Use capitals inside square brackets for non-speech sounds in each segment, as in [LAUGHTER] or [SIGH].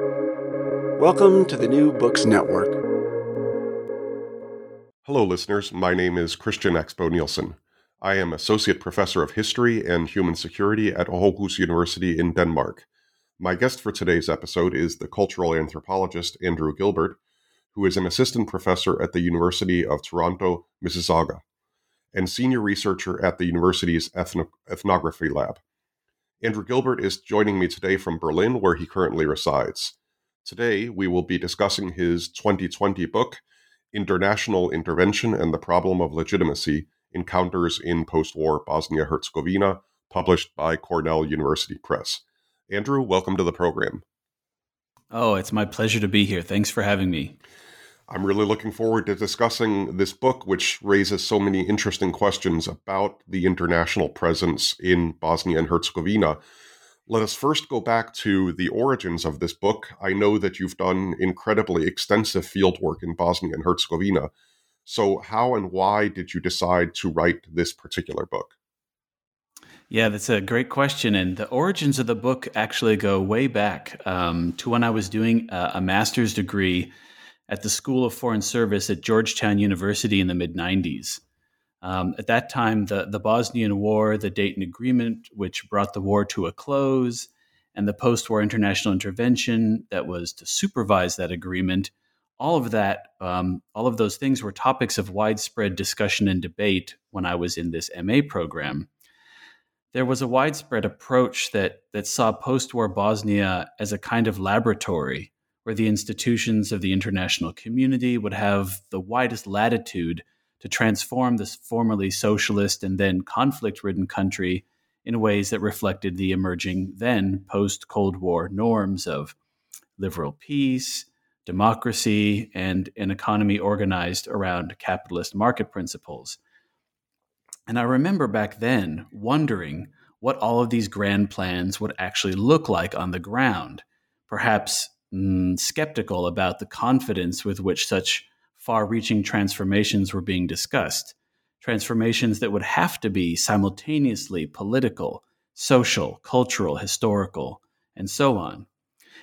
Welcome to the New Books Network. Hello, listeners. My name is Christian Axboe Nielsen. I am Associate Professor of History and Human Security at Aarhus University in Denmark. My guest for today's episode is the cultural anthropologist Andrew Gilbert, who is an assistant professor at the University of Toronto, Mississauga, and senior researcher at the university's ethno- ethnography lab. Andrew Gilbert is joining me today from Berlin, where he currently resides. Today, we will be discussing his 2020 book, International Intervention and the Problem of Legitimacy Encounters in Post War Bosnia Herzegovina, published by Cornell University Press. Andrew, welcome to the program. Oh, it's my pleasure to be here. Thanks for having me. I'm really looking forward to discussing this book, which raises so many interesting questions about the international presence in Bosnia and Herzegovina. Let us first go back to the origins of this book. I know that you've done incredibly extensive fieldwork in Bosnia and Herzegovina. So, how and why did you decide to write this particular book? Yeah, that's a great question. And the origins of the book actually go way back um, to when I was doing a, a master's degree at the School of Foreign Service at Georgetown University in the mid 90s. Um, at that time, the, the Bosnian War, the Dayton Agreement, which brought the war to a close, and the post war international intervention that was to supervise that agreement, all of that, um, all of those things were topics of widespread discussion and debate when I was in this MA program. There was a widespread approach that, that saw post war Bosnia as a kind of laboratory where the institutions of the international community would have the widest latitude to transform this formerly socialist and then conflict ridden country in ways that reflected the emerging then post Cold War norms of liberal peace, democracy, and an economy organized around capitalist market principles. And I remember back then wondering what all of these grand plans would actually look like on the ground, perhaps mm, skeptical about the confidence with which such far reaching transformations were being discussed. Transformations that would have to be simultaneously political, social, cultural, historical, and so on.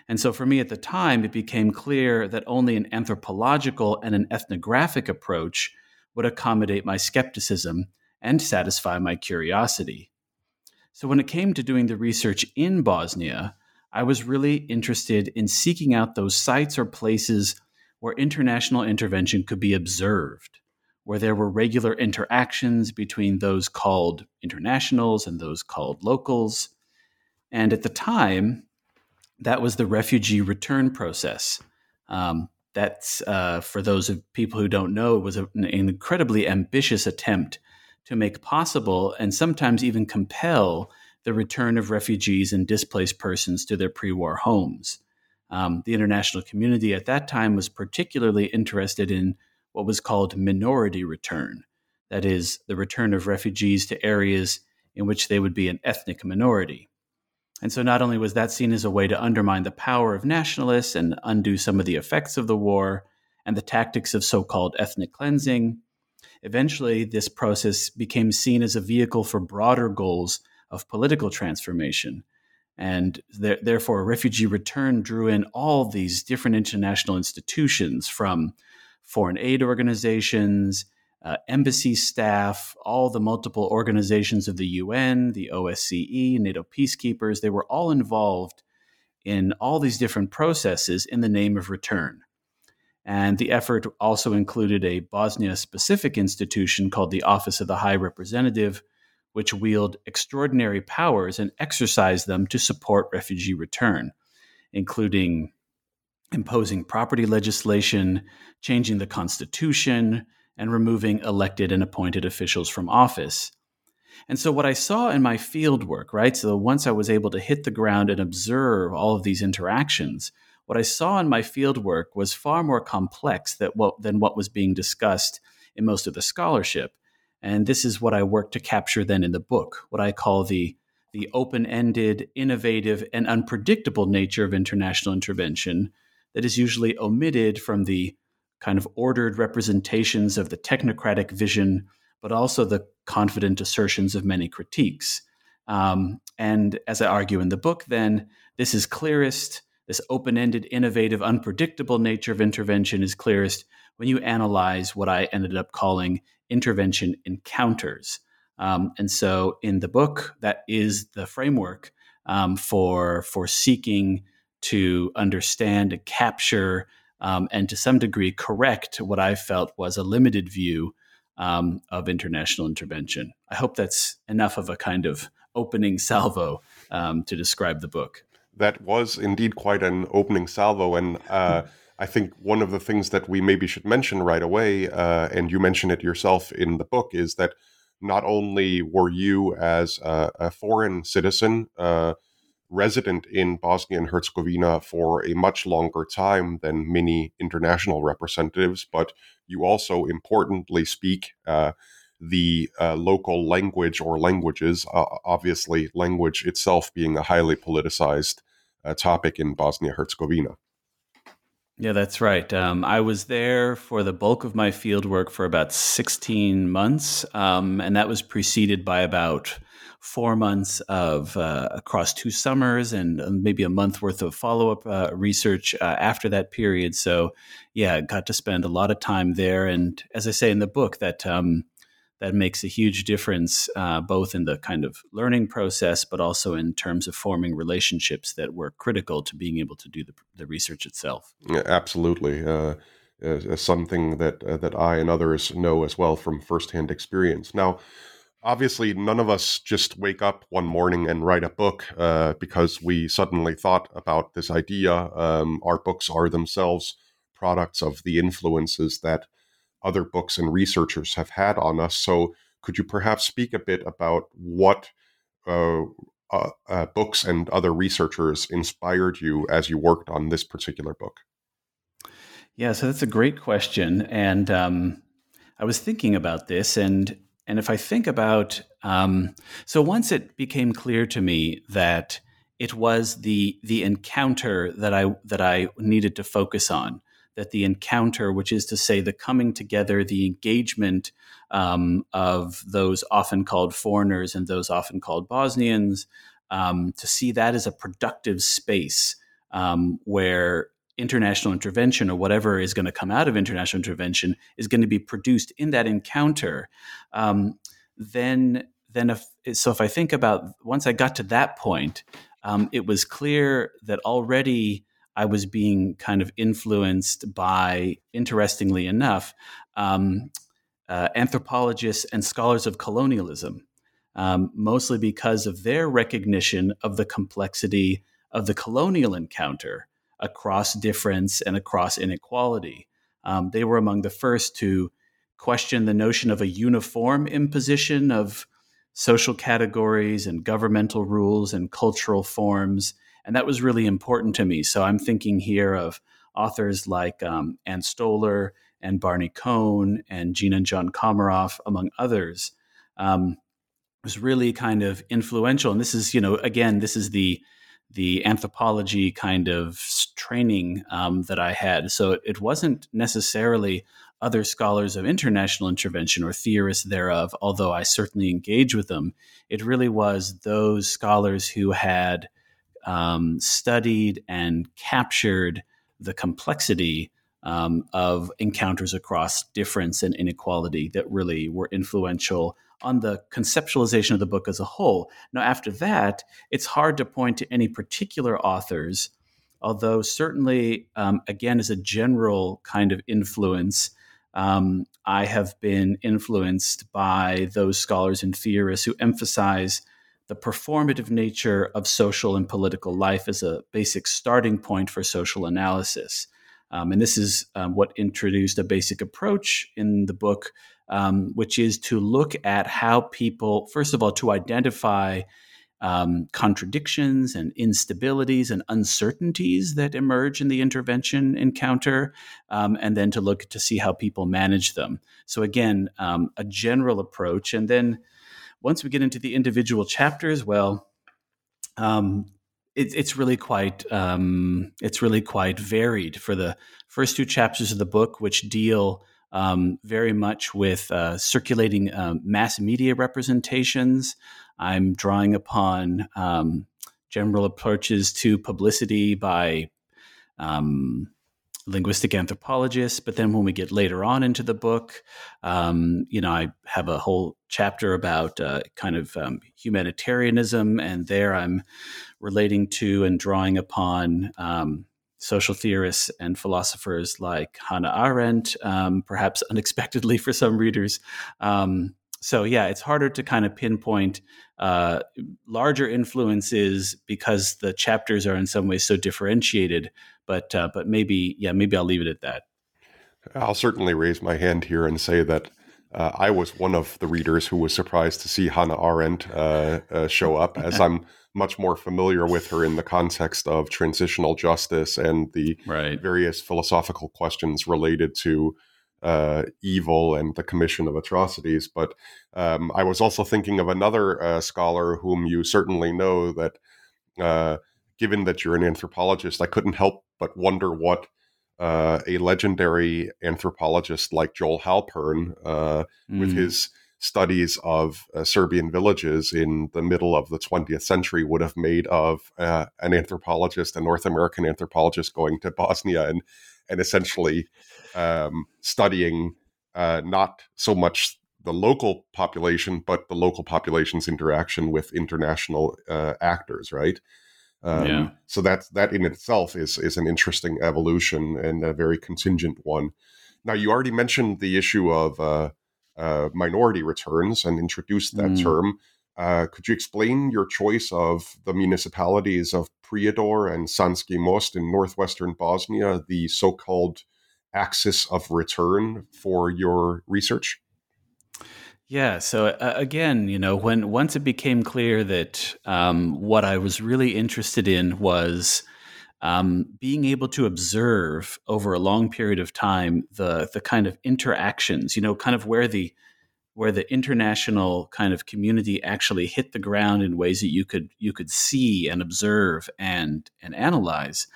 And so for me at the time, it became clear that only an anthropological and an ethnographic approach would accommodate my skepticism and satisfy my curiosity. So when it came to doing the research in Bosnia, I was really interested in seeking out those sites or places where international intervention could be observed, where there were regular interactions between those called internationals and those called locals. And at the time, that was the refugee return process. Um, that's, uh, for those of people who don't know, was an incredibly ambitious attempt to make possible and sometimes even compel the return of refugees and displaced persons to their pre war homes. Um, the international community at that time was particularly interested in what was called minority return that is, the return of refugees to areas in which they would be an ethnic minority. And so, not only was that seen as a way to undermine the power of nationalists and undo some of the effects of the war and the tactics of so called ethnic cleansing, eventually this process became seen as a vehicle for broader goals of political transformation. And th- therefore, refugee return drew in all these different international institutions from foreign aid organizations, uh, embassy staff, all the multiple organizations of the UN, the OSCE, NATO peacekeepers. They were all involved in all these different processes in the name of return. And the effort also included a Bosnia specific institution called the Office of the High Representative, which wield extraordinary powers and exercise them to support refugee return, including imposing property legislation, changing the constitution, and removing elected and appointed officials from office. And so, what I saw in my field work, right? So, once I was able to hit the ground and observe all of these interactions, what I saw in my field work was far more complex than what, than what was being discussed in most of the scholarship. And this is what I work to capture then in the book, what I call the the open-ended, innovative, and unpredictable nature of international intervention that is usually omitted from the kind of ordered representations of the technocratic vision, but also the confident assertions of many critiques. Um, and as I argue in the book, then this is clearest, this open ended, innovative, unpredictable nature of intervention is clearest when you analyze what I ended up calling intervention encounters. Um, and so in the book, that is the framework um, for, for seeking to understand, capture, um, and to some degree correct what I felt was a limited view um, of international intervention. I hope that's enough of a kind of opening salvo um, to describe the book. That was indeed quite an opening salvo. And uh, [LAUGHS] I think one of the things that we maybe should mention right away, uh, and you mention it yourself in the book, is that not only were you, as a, a foreign citizen, uh, resident in Bosnia and Herzegovina for a much longer time than many international representatives, but you also importantly speak uh, the uh, local language or languages, uh, obviously, language itself being a highly politicized uh, topic in Bosnia Herzegovina. Yeah, that's right. Um, I was there for the bulk of my field work for about 16 months, um, and that was preceded by about four months of uh, across two summers and uh, maybe a month worth of follow up uh, research uh, after that period. So, yeah, got to spend a lot of time there. And as I say in the book, that um, that makes a huge difference uh, both in the kind of learning process, but also in terms of forming relationships that were critical to being able to do the, the research itself. Yeah, absolutely. Uh, something that uh, that I and others know as well from firsthand experience. Now, obviously none of us just wake up one morning and write a book uh, because we suddenly thought about this idea. Um, our books are themselves products of the influences that other books and researchers have had on us. So, could you perhaps speak a bit about what uh, uh, uh books and other researchers inspired you as you worked on this particular book? Yeah, so that's a great question, and um, I was thinking about this, and and if I think about, um, so once it became clear to me that it was the the encounter that I that I needed to focus on, that the encounter, which is to say the coming together, the engagement um, of those often called foreigners and those often called Bosnians, um, to see that as a productive space um, where international intervention or whatever is going to come out of international intervention is going to be produced in that encounter, um, then then if so, if I think about once I got to that point, um, it was clear that already I was being kind of influenced by, interestingly enough, um, uh, anthropologists and scholars of colonialism, um, mostly because of their recognition of the complexity of the colonial encounter across difference and across inequality. Um, they were among the first to question the notion of a uniform imposition of social categories and governmental rules and cultural forms. And that was really important to me. So I'm thinking here of authors like um, Ann Stoler and Barney Cohn and Gina and John Comaroff, among others. Um, was really kind of influential. And this is, you know, again, this is the the anthropology kind of training um, that I had. So it, wasn't necessarily other scholars of international intervention or theorists thereof, although I certainly engage with them. It really was those scholars who had um, studied and captured the complexity um, of encounters across difference and inequality that really were influential on the conceptualization of the book as a whole. Now, after that, it's hard to point to any particular authors, although certainly, um, again, as a general kind of influence, um, I have been influenced by those scholars and theorists who emphasize the performative nature of social and political life as a basic starting point for social analysis. Um, and this is um, what introduced a basic approach in the book um, which is to look at how people, first of all, to identify um, contradictions and instabilities and uncertainties that emerge in the intervention encounter, um, and then to look to see how people manage them. So, again, um, a general approach. And then once we get into the individual chapters, well, um, it, it's really quite um, it's really quite varied for the first two chapters of the book, which deal um, very much with uh, circulating um, mass media representations. I'm drawing upon um, general approaches to publicity by um, linguistic anthropologist. But then when we get later on into the book, um, you know, I have a whole chapter about uh, kind of um, humanitarianism, and there I'm relating to and drawing upon um, social theorists and philosophers like Hannah Arendt, um, perhaps unexpectedly for some readers. Um, so yeah, it's harder to kind of pinpoint uh, larger influences because the chapters are in some ways so differentiated. But uh, but maybe yeah, maybe I'll leave it at that. I'll certainly raise my hand here and say that uh, I was one of the readers who was surprised to see Hannah Arendt uh, uh, show up, as I'm much more familiar with her in the context of transitional justice and the right. various philosophical questions related to uh, evil and the commission of atrocities. But um, I was also thinking of another uh, scholar whom you certainly know that, uh, given that you're an anthropologist, I couldn't help but wonder what uh, a legendary anthropologist like Joel Halpern, mm. with his studies of uh, Serbian villages in the middle of the 20th century would have made of uh, an anthropologist, a North American anthropologist going to Bosnia and and essentially um, studying uh, not so much the local population, but the local population's interaction with international uh, actors, right? Um, yeah. So that that in itself is is an interesting evolution and a very contingent one. Now, you already mentioned the issue of uh, uh, minority returns and introduced that mm. term. Uh, could you explain your choice of the municipalities of Prijedor and Sanski Most in northwestern Bosnia, the so-called axis of return for your research? Yeah. So uh, again, you know, when once it became clear that um, what I was really interested in was um, being able to observe over a long period of time the the kind of interactions, you know, kind of where the where the international kind of community actually hit the ground in ways that you could you could see and observe and and analyze.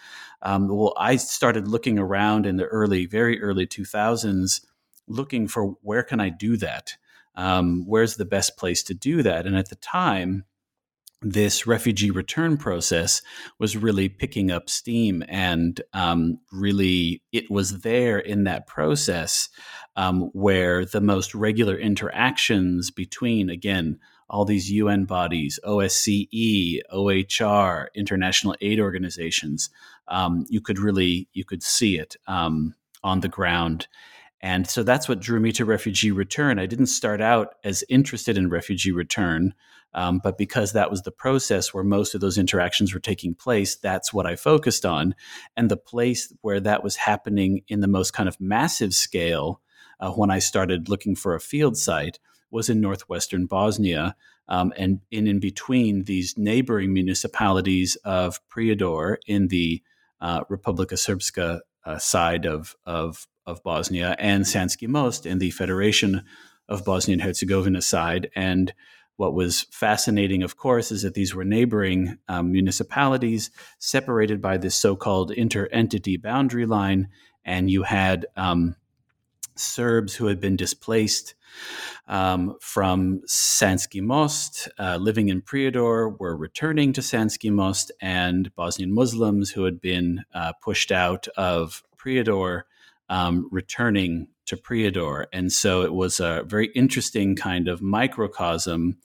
Um, well, I started looking around in the early, very early 2000s, looking for where can I do that? Um, where's the best place to do that? And at the time, this refugee return process was really picking up steam and um, really it was there in that process um, where the most regular interactions between again all these UN bodies, OSCE, OHR, international aid organizations, um, you could really you could see it um, on the ground. And so that's what drew me to refugee return. I didn't start out as interested in refugee return. Um, but because that was the process where most of those interactions were taking place, that's what I focused on. And the place where that was happening in the most kind of massive scale uh, when I started looking for a field site was in northwestern Bosnia. Um, and in, in between these neighboring municipalities of Prijedor in the uh, Republika Srpska uh, side of, of, of Bosnia and Sanski Most in the Federation of Bosnia and Herzegovina side. And what was fascinating, of course, is that these were neighboring um, municipalities separated by this so called inter entity boundary line. And you had um, Serbs who had been displaced um, from Sanski Most, uh, living in Prijedor, were returning to Sanski Most, and Bosnian Muslims who had been uh, pushed out of Prijedor um, returning to Prijedor. And so it was a very interesting kind of microcosm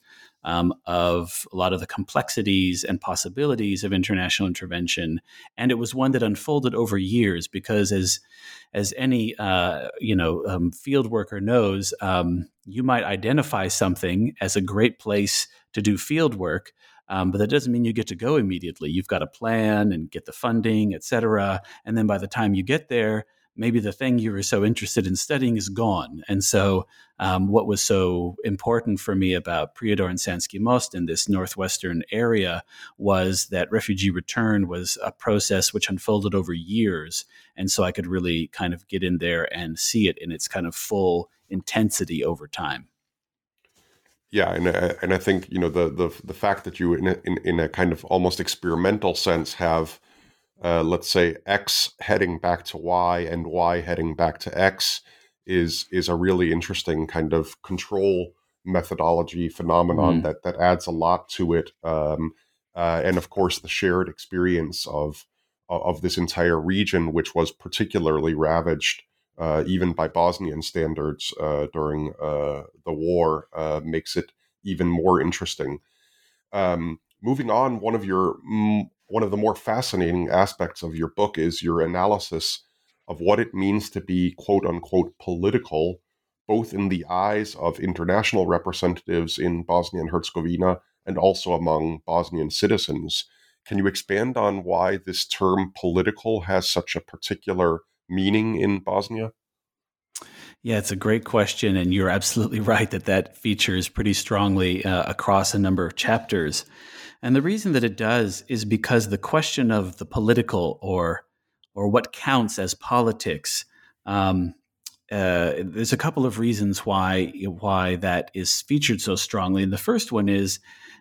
um, of a lot of the complexities and possibilities of international intervention. And it was one that unfolded over years because, as as any uh, you know um, field worker knows, um, you might identify something as a great place to do field work. Um, but that doesn't mean you get to go immediately. You've got to plan and get the funding, et cetera. And then by the time you get there, maybe the thing you were so interested in studying is gone. And so, um, what was so important for me about Prijedor and Sanski Most in this northwestern area was that refugee return was a process which unfolded over years. And so, I could really kind of get in there and see it in its kind of full intensity over time. Yeah, and uh, and I think you know the the the fact that you in a, in, in a kind of almost experimental sense have uh, let's say X heading back to Y and Y heading back to X is is a really interesting kind of control methodology phenomenon mm. that that adds a lot to it. Um, uh, and of course, the shared experience of of this entire region, which was particularly ravaged uh, even by Bosnian standards uh, during uh, the war, uh, makes it even more interesting. Um, moving on, one of your one of the more fascinating aspects of your book is your analysis of what it means to be quote unquote political, both in the eyes of international representatives in Bosnia and Herzegovina and also among Bosnian citizens. Can you expand on why this term political has such a particular meaning in Bosnia? Yeah, it's a great question, and you're absolutely [LAUGHS] right that that features pretty strongly uh, across a number of chapters. And the reason that it does is because the question of the political or or what counts as politics. Um, uh, there's a couple of reasons why why that is featured so strongly, and the first one is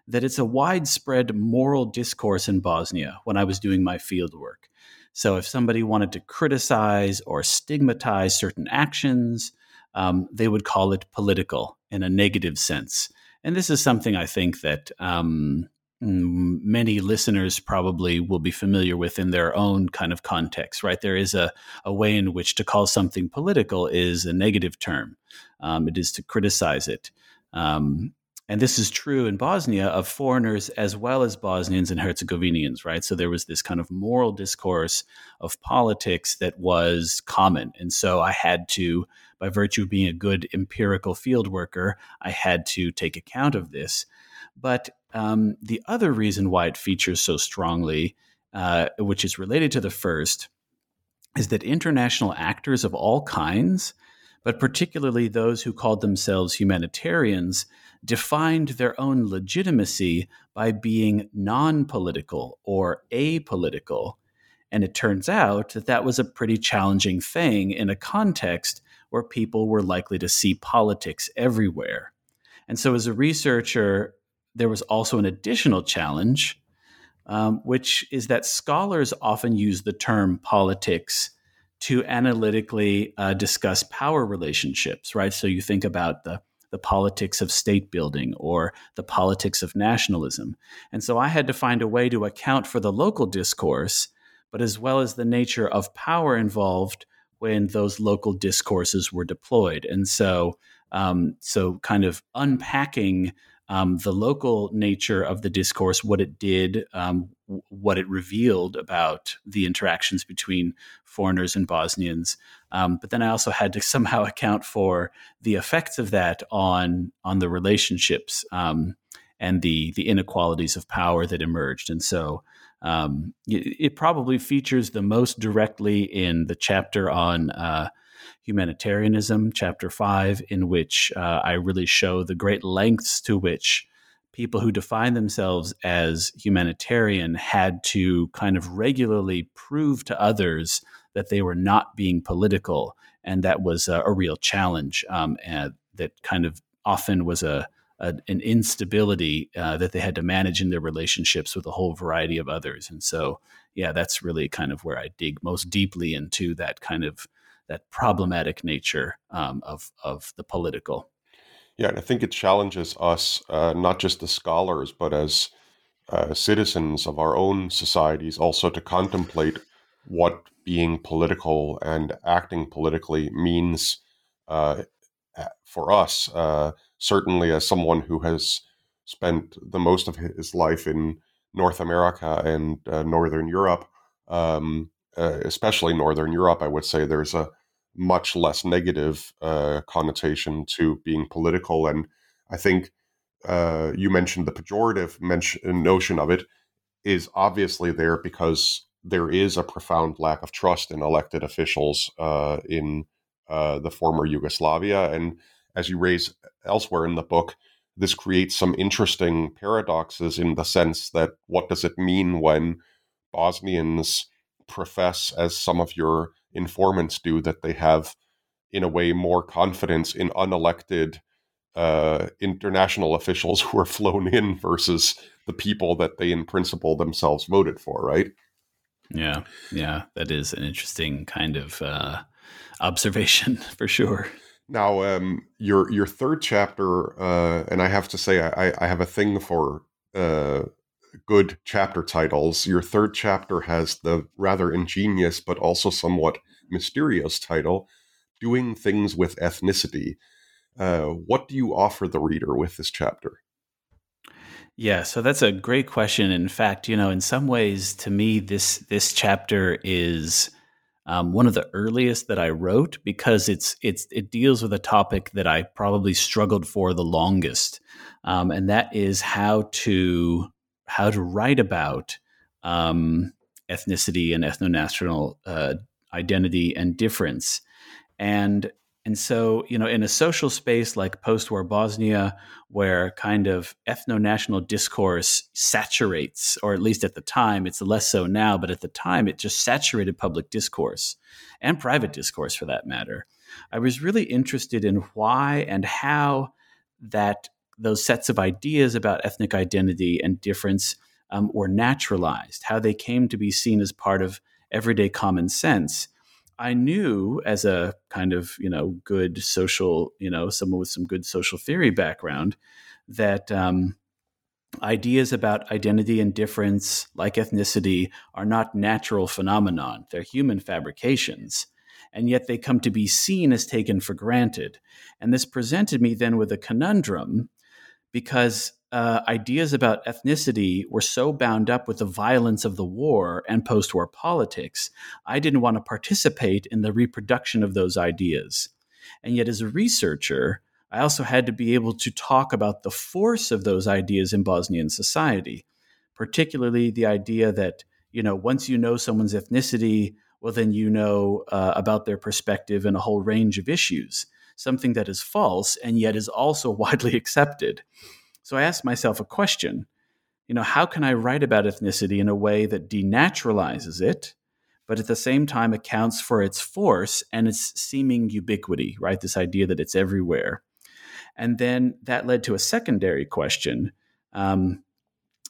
that it's a widespread moral discourse in Bosnia. When I was doing my field work, so if somebody wanted to criticize or stigmatize certain actions, um, they would call it political in a negative sense. And this is something I think that um, many listeners probably will be familiar with in their own kind of context, right? There is a, a way in which to call something political is a negative term, um, it is to criticize it. Um, and this is true in Bosnia of foreigners as well as Bosnians and Herzegovinians, right? So there was this kind of moral discourse of politics that was common. And so I had to, by virtue of being a good empirical field worker, I had to take account of this. But um, the other reason why it features so strongly, uh, which is related to the first, is that international actors of all kinds, but particularly those who called themselves humanitarians, defined their own legitimacy by being non political or apolitical. And it turns out that that was a pretty challenging thing in a context where people were likely to see politics everywhere. And so, as a researcher, there was also an additional challenge, um, which is that scholars often use the term politics to analytically uh, discuss power relationships, right? So you think about the the politics of state building or the politics of nationalism. And so I had to find a way to account for the local discourse, but as well as the nature of power involved when those local discourses were deployed. And so, um, so kind of unpacking um, the local nature of the discourse, what it did, um, what it revealed about the interactions between foreigners and Bosnians. Um, but then I also had to [LAUGHS] somehow account for the effects of that on on the relationships um, and the the inequalities of power that emerged. And so um, it, it, probably features the most directly in the chapter on. Uh, Humanitarianism, chapter five, in which uh, I really show the great lengths to which people who define themselves as humanitarian had to kind of regularly prove to others that they were not being political. And that was a, a real challenge um, and that kind of often was a, a an instability uh, that they had to manage in their relationships with a whole variety of others. And so, yeah, that's really kind of where I dig most deeply into that kind of that problematic nature um, of of the political. Yeah, and I think it challenges us, uh, not just as scholars, but as uh, citizens of our own societies, also to contemplate what being political and acting politically means uh, for us. Uh, certainly, as someone who has spent the most of his life in North America and uh, Northern Europe, um, uh, especially Northern Europe, I would say there's a much less negative uh, connotation to being political. And I think uh, you mentioned the pejorative mention, notion of it is obviously there because there is a profound lack of trust in elected officials uh, in uh, the former Yugoslavia. And as you raise elsewhere in the book, this creates some interesting paradoxes in the sense that what does it mean when Bosnians profess, as some of your informants do that they have in a way more confidence in unelected uh, international [LAUGHS] officials who are flown in versus the people that they in principle themselves voted for right? Yeah. Yeah. That is an interesting kind of uh, observation [LAUGHS] for sure. Now um, your your third chapter uh, and i have to say I, I have a thing for uh, good chapter titles. Your third chapter has the rather ingenious but also somewhat mysterious title, Doing Things with Ethnicity. Uh, what do you offer the reader with this chapter? Yeah, so that's a great question. In fact, you know, in some ways, to me, this this chapter is um, one of the earliest that I wrote because it's it's it deals with a topic that I probably struggled for the longest, um, and that is how to how to write about um, ethnicity and ethno-national uh, identity and difference, and and so, you know, in a social space like post war Bosnia, where kind of ethno national discourse saturates, or at least at the time, it's less so now, but at the time, it just saturated public discourse and private discourse for that matter. I was really interested in why and how that those sets of ideas about ethnic identity and difference um, were naturalized, how they came to be seen as part of everyday common sense I knew as a kind of, you know, good social, you know, someone with some good social theory background that um, ideas about identity and difference, like ethnicity, are not natural phenomenon. They're human fabrications. And yet they come to be seen as taken for granted. And this presented me then with a conundrum because uh, ideas about ethnicity were so bound up with the violence of the war and post war politics, I didn't want to participate in the reproduction of those ideas. And yet, as a researcher, I also had to be able to talk about the force of those ideas in Bosnian society, particularly the idea that, you know, once you know someone's ethnicity, well, then you know uh, about their perspective and a whole range of issues, something that is false and yet is also [LAUGHS] widely accepted. So I asked myself a question you know, how can I write about ethnicity in a way that denaturalizes it, but at the same time accounts for its force and its seeming ubiquity, right? This idea that it's everywhere. And then that led to a secondary question, um,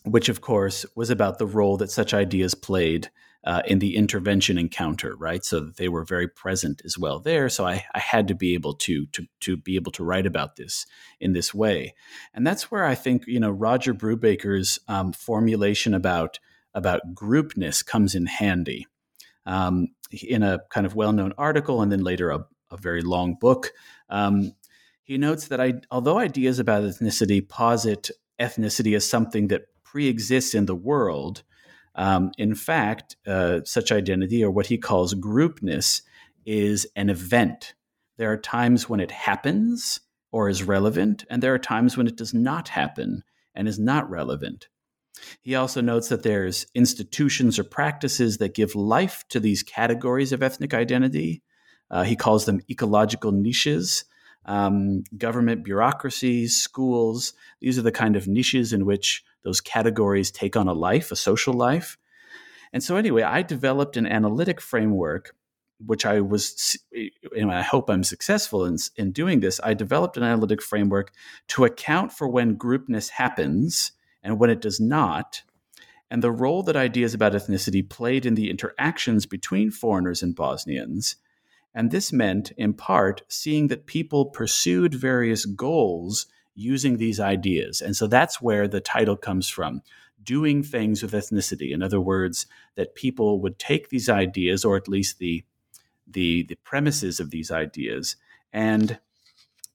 which of course was about the role that such ideas played uh, in the intervention encounter, right? So they were very present as well there. So I, I had to be able to, to to be able to write about this in this way, and that's where I think you know Roger Brubaker's um, formulation about about groupness comes in handy. Um, in a kind of well-known article, and then later a, a very long book, um, he notes that I, although ideas about ethnicity posit ethnicity as something that pre-exists in the world, um, in fact, uh, such identity, or what he calls groupness, is an event. There are times when it happens or is relevant, and there are times when it does not happen and is not relevant. He also notes that there's institutions or practices that give life to these categories of ethnic identity. Uh, he calls them ecological niches. Um, government bureaucracies, schools, these are the kind of niches in which those categories take on a life, a social life. And so, anyway, I developed an analytic framework, which I was, and I hope I'm successful in, in doing this. I developed an analytic framework to account for when groupness happens and when it does not, and the role that ideas about ethnicity played in the interactions between foreigners and Bosnians. And this meant, in part, seeing that people pursued various goals using these ideas. And so that's where the title comes from doing things with ethnicity. In other words, that people would take these ideas, or at least the, the, the premises of these ideas, and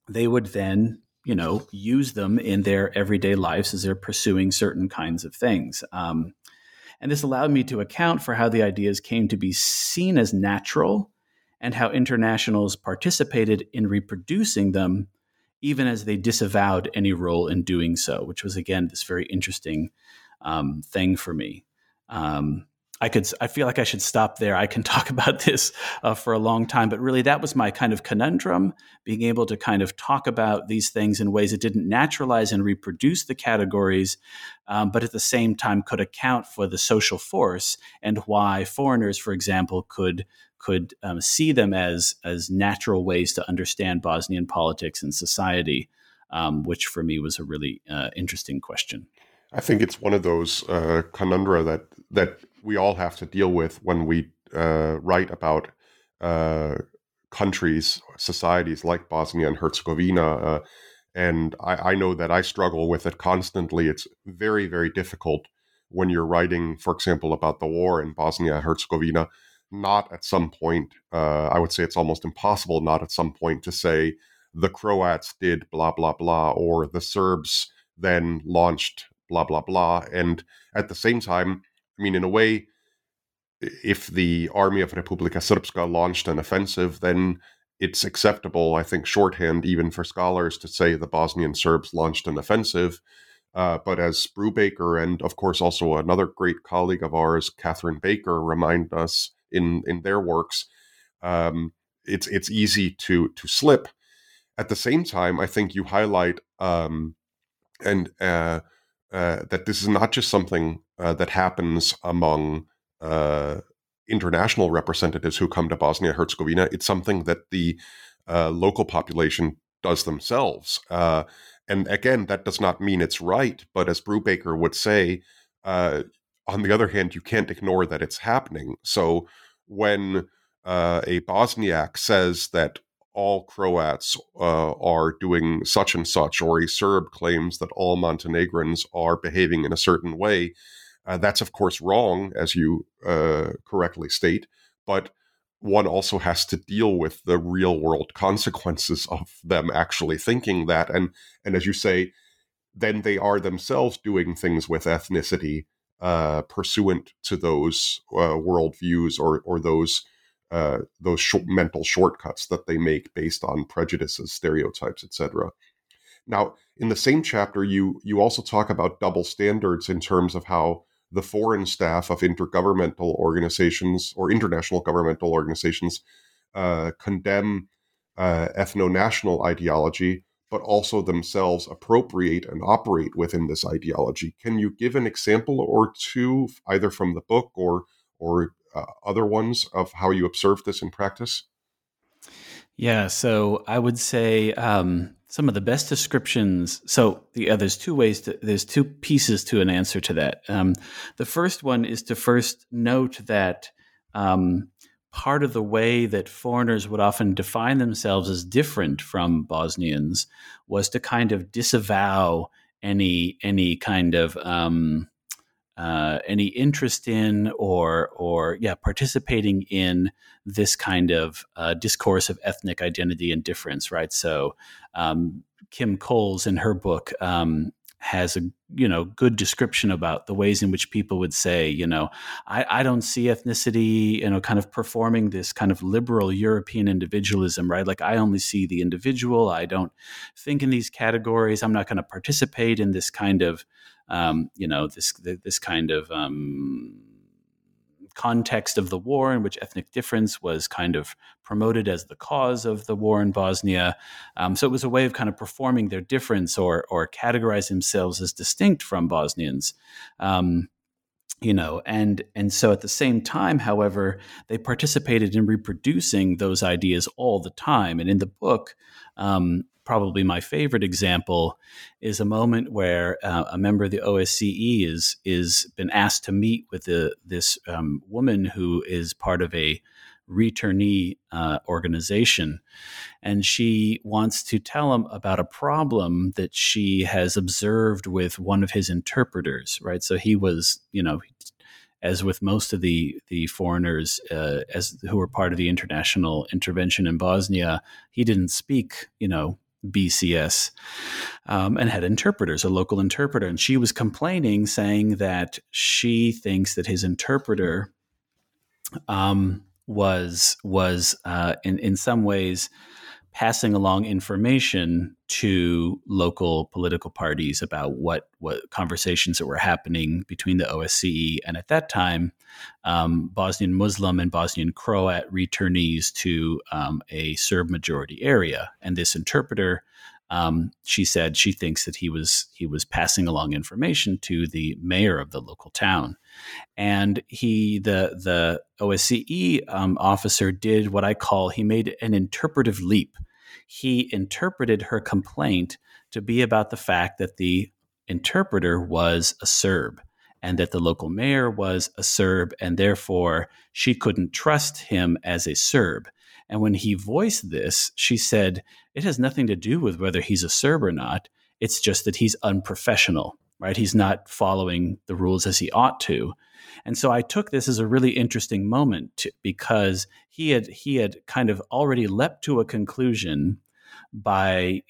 they would then you know use them in their everyday lives as they're pursuing certain kinds of things um, and this allowed me to account for how the ideas came to be seen as natural and how internationals participated in reproducing them even as they disavowed any role in doing so, which was again this very interesting um, thing for me. Um, I could, I feel like I should stop there. I can [LAUGHS] talk about this uh, for a long time, but really that was my kind of conundrum, being able to kind of talk about these things in ways that didn't naturalize and reproduce the categories, um, but at the same time could account for the social force and why foreigners, for example, could could um, see them as as natural ways to understand Bosnian politics and society, um, which for me was a really uh, interesting question. I think it's one of those uh, that that we all have to deal with when we uh, write about uh, countries, societies like Bosnia and Herzegovina. Uh, and I, I, know that I struggle with it constantly. It's very, very difficult when you're writing, for example, about the war in Bosnia and Herzegovina, not at some point, uh, I would say it's almost impossible not at some point to say the Croats did blah, blah, blah, or the Serbs then launched blah, blah, blah. And at the same time, I mean, in a way, if the army of Republika Srpska launched an offensive, then it's acceptable, I think, shorthand even for scholars to say the Bosnian Serbs launched an offensive. Uh, but as Brubaker and, of course, also another great colleague of ours, Catherine Baker, remind us in in their works, um, it's it's easy to to slip. At the same time, I think you highlight um, and uh, uh, that this is not just something uh, that happens among uh, international representatives who come to Bosnia Herzegovina. It's something that the uh, local population does themselves. Uh, and again, that does not mean it's right, but as Brubaker would say, on the other hand, you can't ignore that it's happening. So when a Bosniak says that all Croats uh, are doing such and such, or a Serb claims that all Montenegrins are behaving in a certain way, uh, that's of course wrong, as you uh, correctly state, but one also has to deal with the real world consequences of them actually thinking that. And, and as you say, then they are themselves doing things with ethnicity uh, pursuant to those uh, worldviews or, or those uh, those sh- mental shortcuts that they make based on prejudices, stereotypes, etc. Now, in the same chapter, you you also talk about double standards in terms of how the foreign staff of intergovernmental organizations or international governmental organizations uh, condemn uh, ethno national ideology, but also themselves appropriate and operate within this ideology. Can you give an example or two, either from the book or or uh, other ones, of how you observe this in practice? Yeah, so I would say um, some of the best descriptions. So uh, there's two ways to there's two pieces to an answer to that. Um, the first one is to first note that um, part of the way that foreigners would often define themselves as different from Bosnians was to kind of disavow any any kind of um, uh, any interest in or or yeah participating in this kind of uh, discourse of ethnic identity and difference right? So um, kim coles in her book um, has a you know good description about the ways in which people would say you know I, I don't see ethnicity you know kind of performing this kind of liberal european individualism right? Like i only see the individual. I don't think in these categories. I'm not going to participate in this kind of um, you know this this kind of um, context of the war in which ethnic difference was kind of promoted as the cause of the war in Bosnia. Um, so it was a way of kind of performing their difference or or categorizing themselves as distinct from Bosnians. Um, you know and and so at the same time however they participated in reproducing those ideas all the time and in the book um, probably my favorite example is a moment where uh, a member of the OSCE is is been asked to meet with the, this um, woman who is part of a returnee uh, organization, and she wants to tell him about a problem that she has observed with one of his interpreters. Right, so he was, you know, as with most of the the foreigners uh, as who were part of the international intervention in Bosnia, he didn't speak, you know, BCS um, and had interpreters, a local interpreter. And she was complaining, saying that she thinks that his interpreter um, was was uh, in in some ways passing along information to local political parties about what what conversations that were happening between the OSCE and at that time um, Bosnian Muslim and Bosnian Croat returnees to um, a Serb majority area, and this interpreter. Um, she said she thinks that he was he was passing along information to the mayor of the local town, and he the the OSCE um, officer did what I call he made an interpretive leap he interpreted her complaint to be about the fact that the interpreter was a Serb and that the local mayor was a Serb, and therefore she couldn't trust him as a Serb. And when he voiced this, she said, It has nothing to do with whether he's a Serb or not. It's just that he's unprofessional. right? He's not following the rules as he ought to. And so I took this as a really interesting moment to, because he had he had kind of already leapt to a conclusion by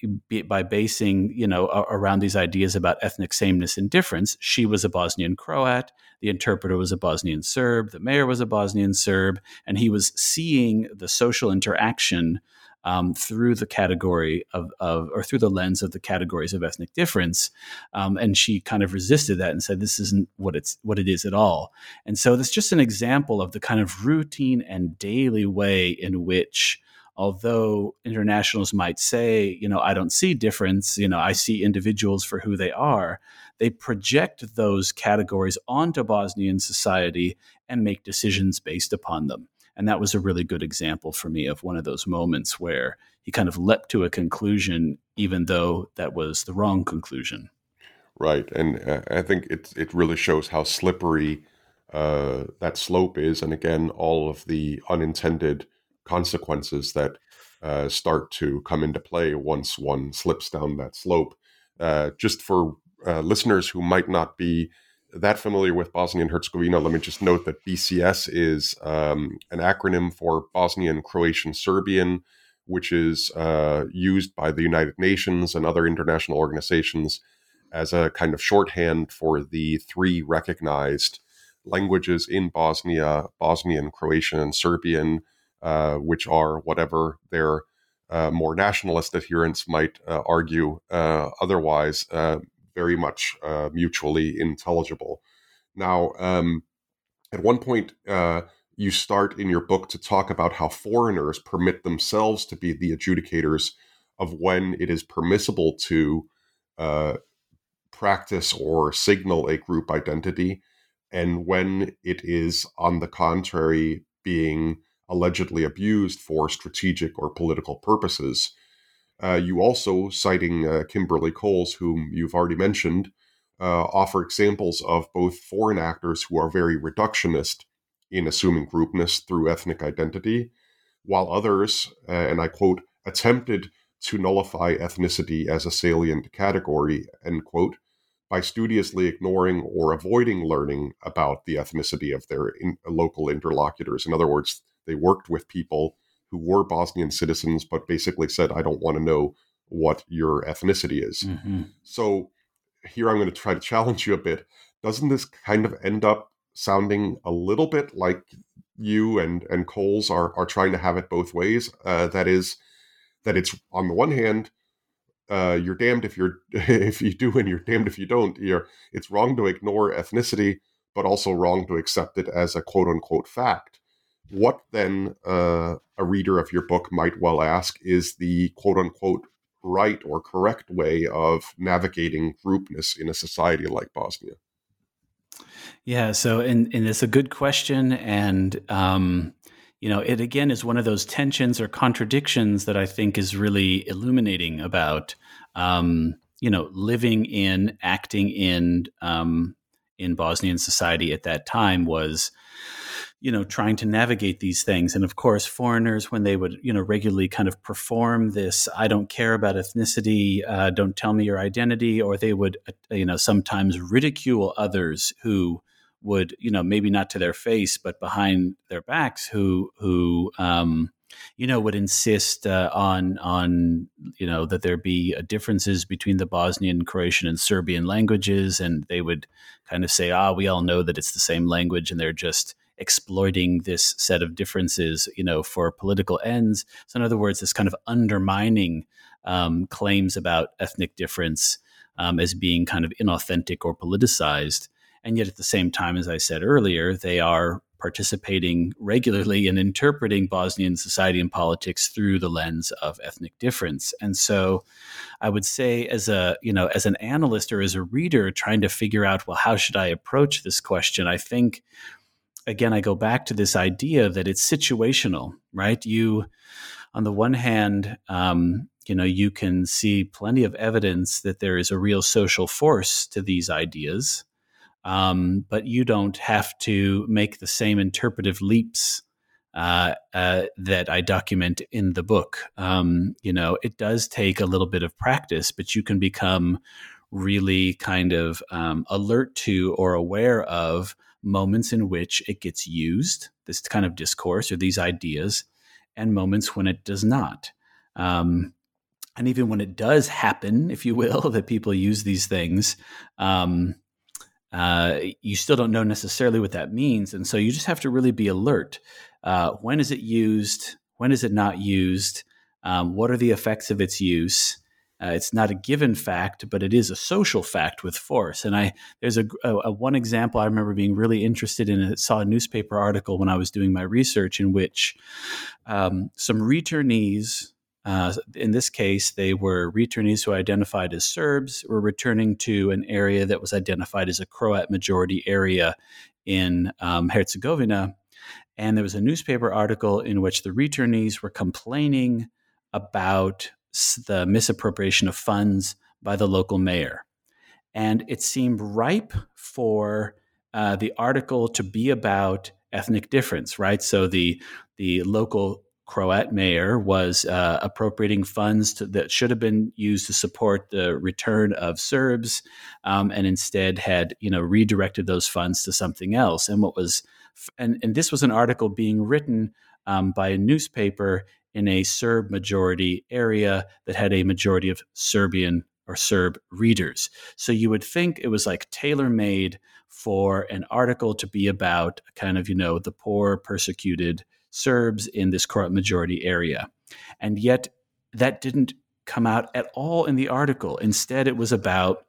by basing you know around these ideas about ethnic sameness and difference. She was a Bosnian Croat, the interpreter was a Bosnian Serb, the mayor was a Bosnian Serb, and he was seeing the social interaction um, through the category of, of, or through the lens of the categories of ethnic difference. Um, and she kind of resisted that and said, "This isn't what it's what it is at all." And so that's just an example of the kind of routine and daily way in which although internationals might say, you know, I don't see difference, you know, I see individuals for who they are, they project those categories onto Bosnian society and make decisions based upon them. And that was a really good example for me of one of those moments where he kind of leapt to a conclusion, even though that was the wrong conclusion. Right, and uh, I think it it really shows how slippery uh, that slope is, and again, all of the unintended consequences that uh, start to come into play once one slips down that slope. Uh, just for uh, listeners who might not be that familiar with Bosnia and Herzegovina, let me just note that BCS is um, an acronym for Bosnian, Croatian, Serbian, which is uh, used by the United Nations and other international organizations as a kind of shorthand for the three recognized languages in Bosnia Bosnian, Croatian, and Serbian, uh, which are whatever their uh, more nationalist adherents might uh, argue uh, otherwise very much mutually intelligible. Now, um, at one point, you start in your book to talk about how foreigners permit themselves to be the adjudicators of when it is permissible to uh, practice or signal a group identity, and when it is, on the contrary, being allegedly abused for strategic or political purposes. Uh, you also, citing uh, Kimberly Coles, whom you've already mentioned, uh, offer examples of both foreign actors who are very reductionist in assuming groupness through ethnic identity, while others, uh, and I quote, attempted to nullify ethnicity as a salient category, end quote, by studiously ignoring or avoiding learning about the ethnicity of their in, local interlocutors. In other words, they worked with people who were Bosnian citizens, but basically said, I don't want to know what your ethnicity is. Mm-hmm. So here I'm going to try to challenge you a bit. Doesn't this kind of end up sounding a little bit like you and, and Coles are, are trying to have it both ways? Uh, that is, that it's on the one hand, uh, you're damned if you're [LAUGHS] if you do and you're damned if you don't. You're, it's wrong to ignore ethnicity, but also wrong to accept it as a quote unquote fact what then uh, a reader of your book might well ask is the quote unquote right or correct way of navigating groupness in a society like Bosnia? Yeah, so and, and it's a good question, and um, you know, it again is one of those tensions or contradictions that I think is really illuminating about um, you know living in, acting in um, in Bosnian society at that time was you know trying to navigate these things. And of course foreigners when they would you know regularly kind of perform this i don't care about ethnicity uh, don't tell me your identity or they would uh, you know sometimes ridicule others who would you know maybe not to their face but behind their backs who who um, you know would insist uh, on on you know that there be uh, differences between the Bosnian, Croatian, and Serbian languages, and they would kind of say, ah, we all know that it's the same language, and they're just exploiting this set of differences, you know, for political ends. So, in other words, this kind of undermining um, claims about ethnic difference um, as being kind of inauthentic or politicized. And yet, at the same time, as I said earlier, they are participating regularly in interpreting Bosnian society and politics through the lens of ethnic difference. And so I would say as a, you know, as an analyst or as a reader trying to figure out, well, how should I approach this question? I think again, I go back to this idea that it's situational, right? You, on the one hand, um, you know, you can see plenty of evidence that there is a real social force to these ideas, um, but you don't have to make the same interpretive leaps uh, uh, that I document in the book. Um, you know, it does take a little bit of practice, but you can become really kind of um, alert to or aware of moments in which it gets used, this kind of discourse or these ideas, and moments when it does not. Um, and even when it does happen, if you will, [LAUGHS] that people use these things, um, uh, you still don't know necessarily what that means. And so you just have to really be alert. Uh, when is it used? When is it not used? Um, what are the effects of its use? Uh, it's not a given fact, but it is a social fact with force. And I there's a, a, a, one example I remember being really interested in. I saw a newspaper article when I was doing my research in which um, some returnees uh, in this case, they were returnees who identified as Serbs, were returning to an area that was identified as a Croat majority area in um, Herzegovina. And there was a newspaper article in which the returnees were complaining about the misappropriation of funds by the local mayor. And it seemed ripe for uh, the article to be about ethnic difference, right? So the the local Croat mayor was uh, appropriating funds to, that should have been used to support the return of Serbs, um, and instead had you know redirected those funds to something else. And what was and, and this was an article being written um, by a newspaper in a Serb majority area that had a majority of Serbian or Serb readers. So you would think it was like tailor made for an article to be about kind of you know the poor persecuted Serbs in this Croat majority area. And yet, that didn't come out at all in the article. Instead, it was about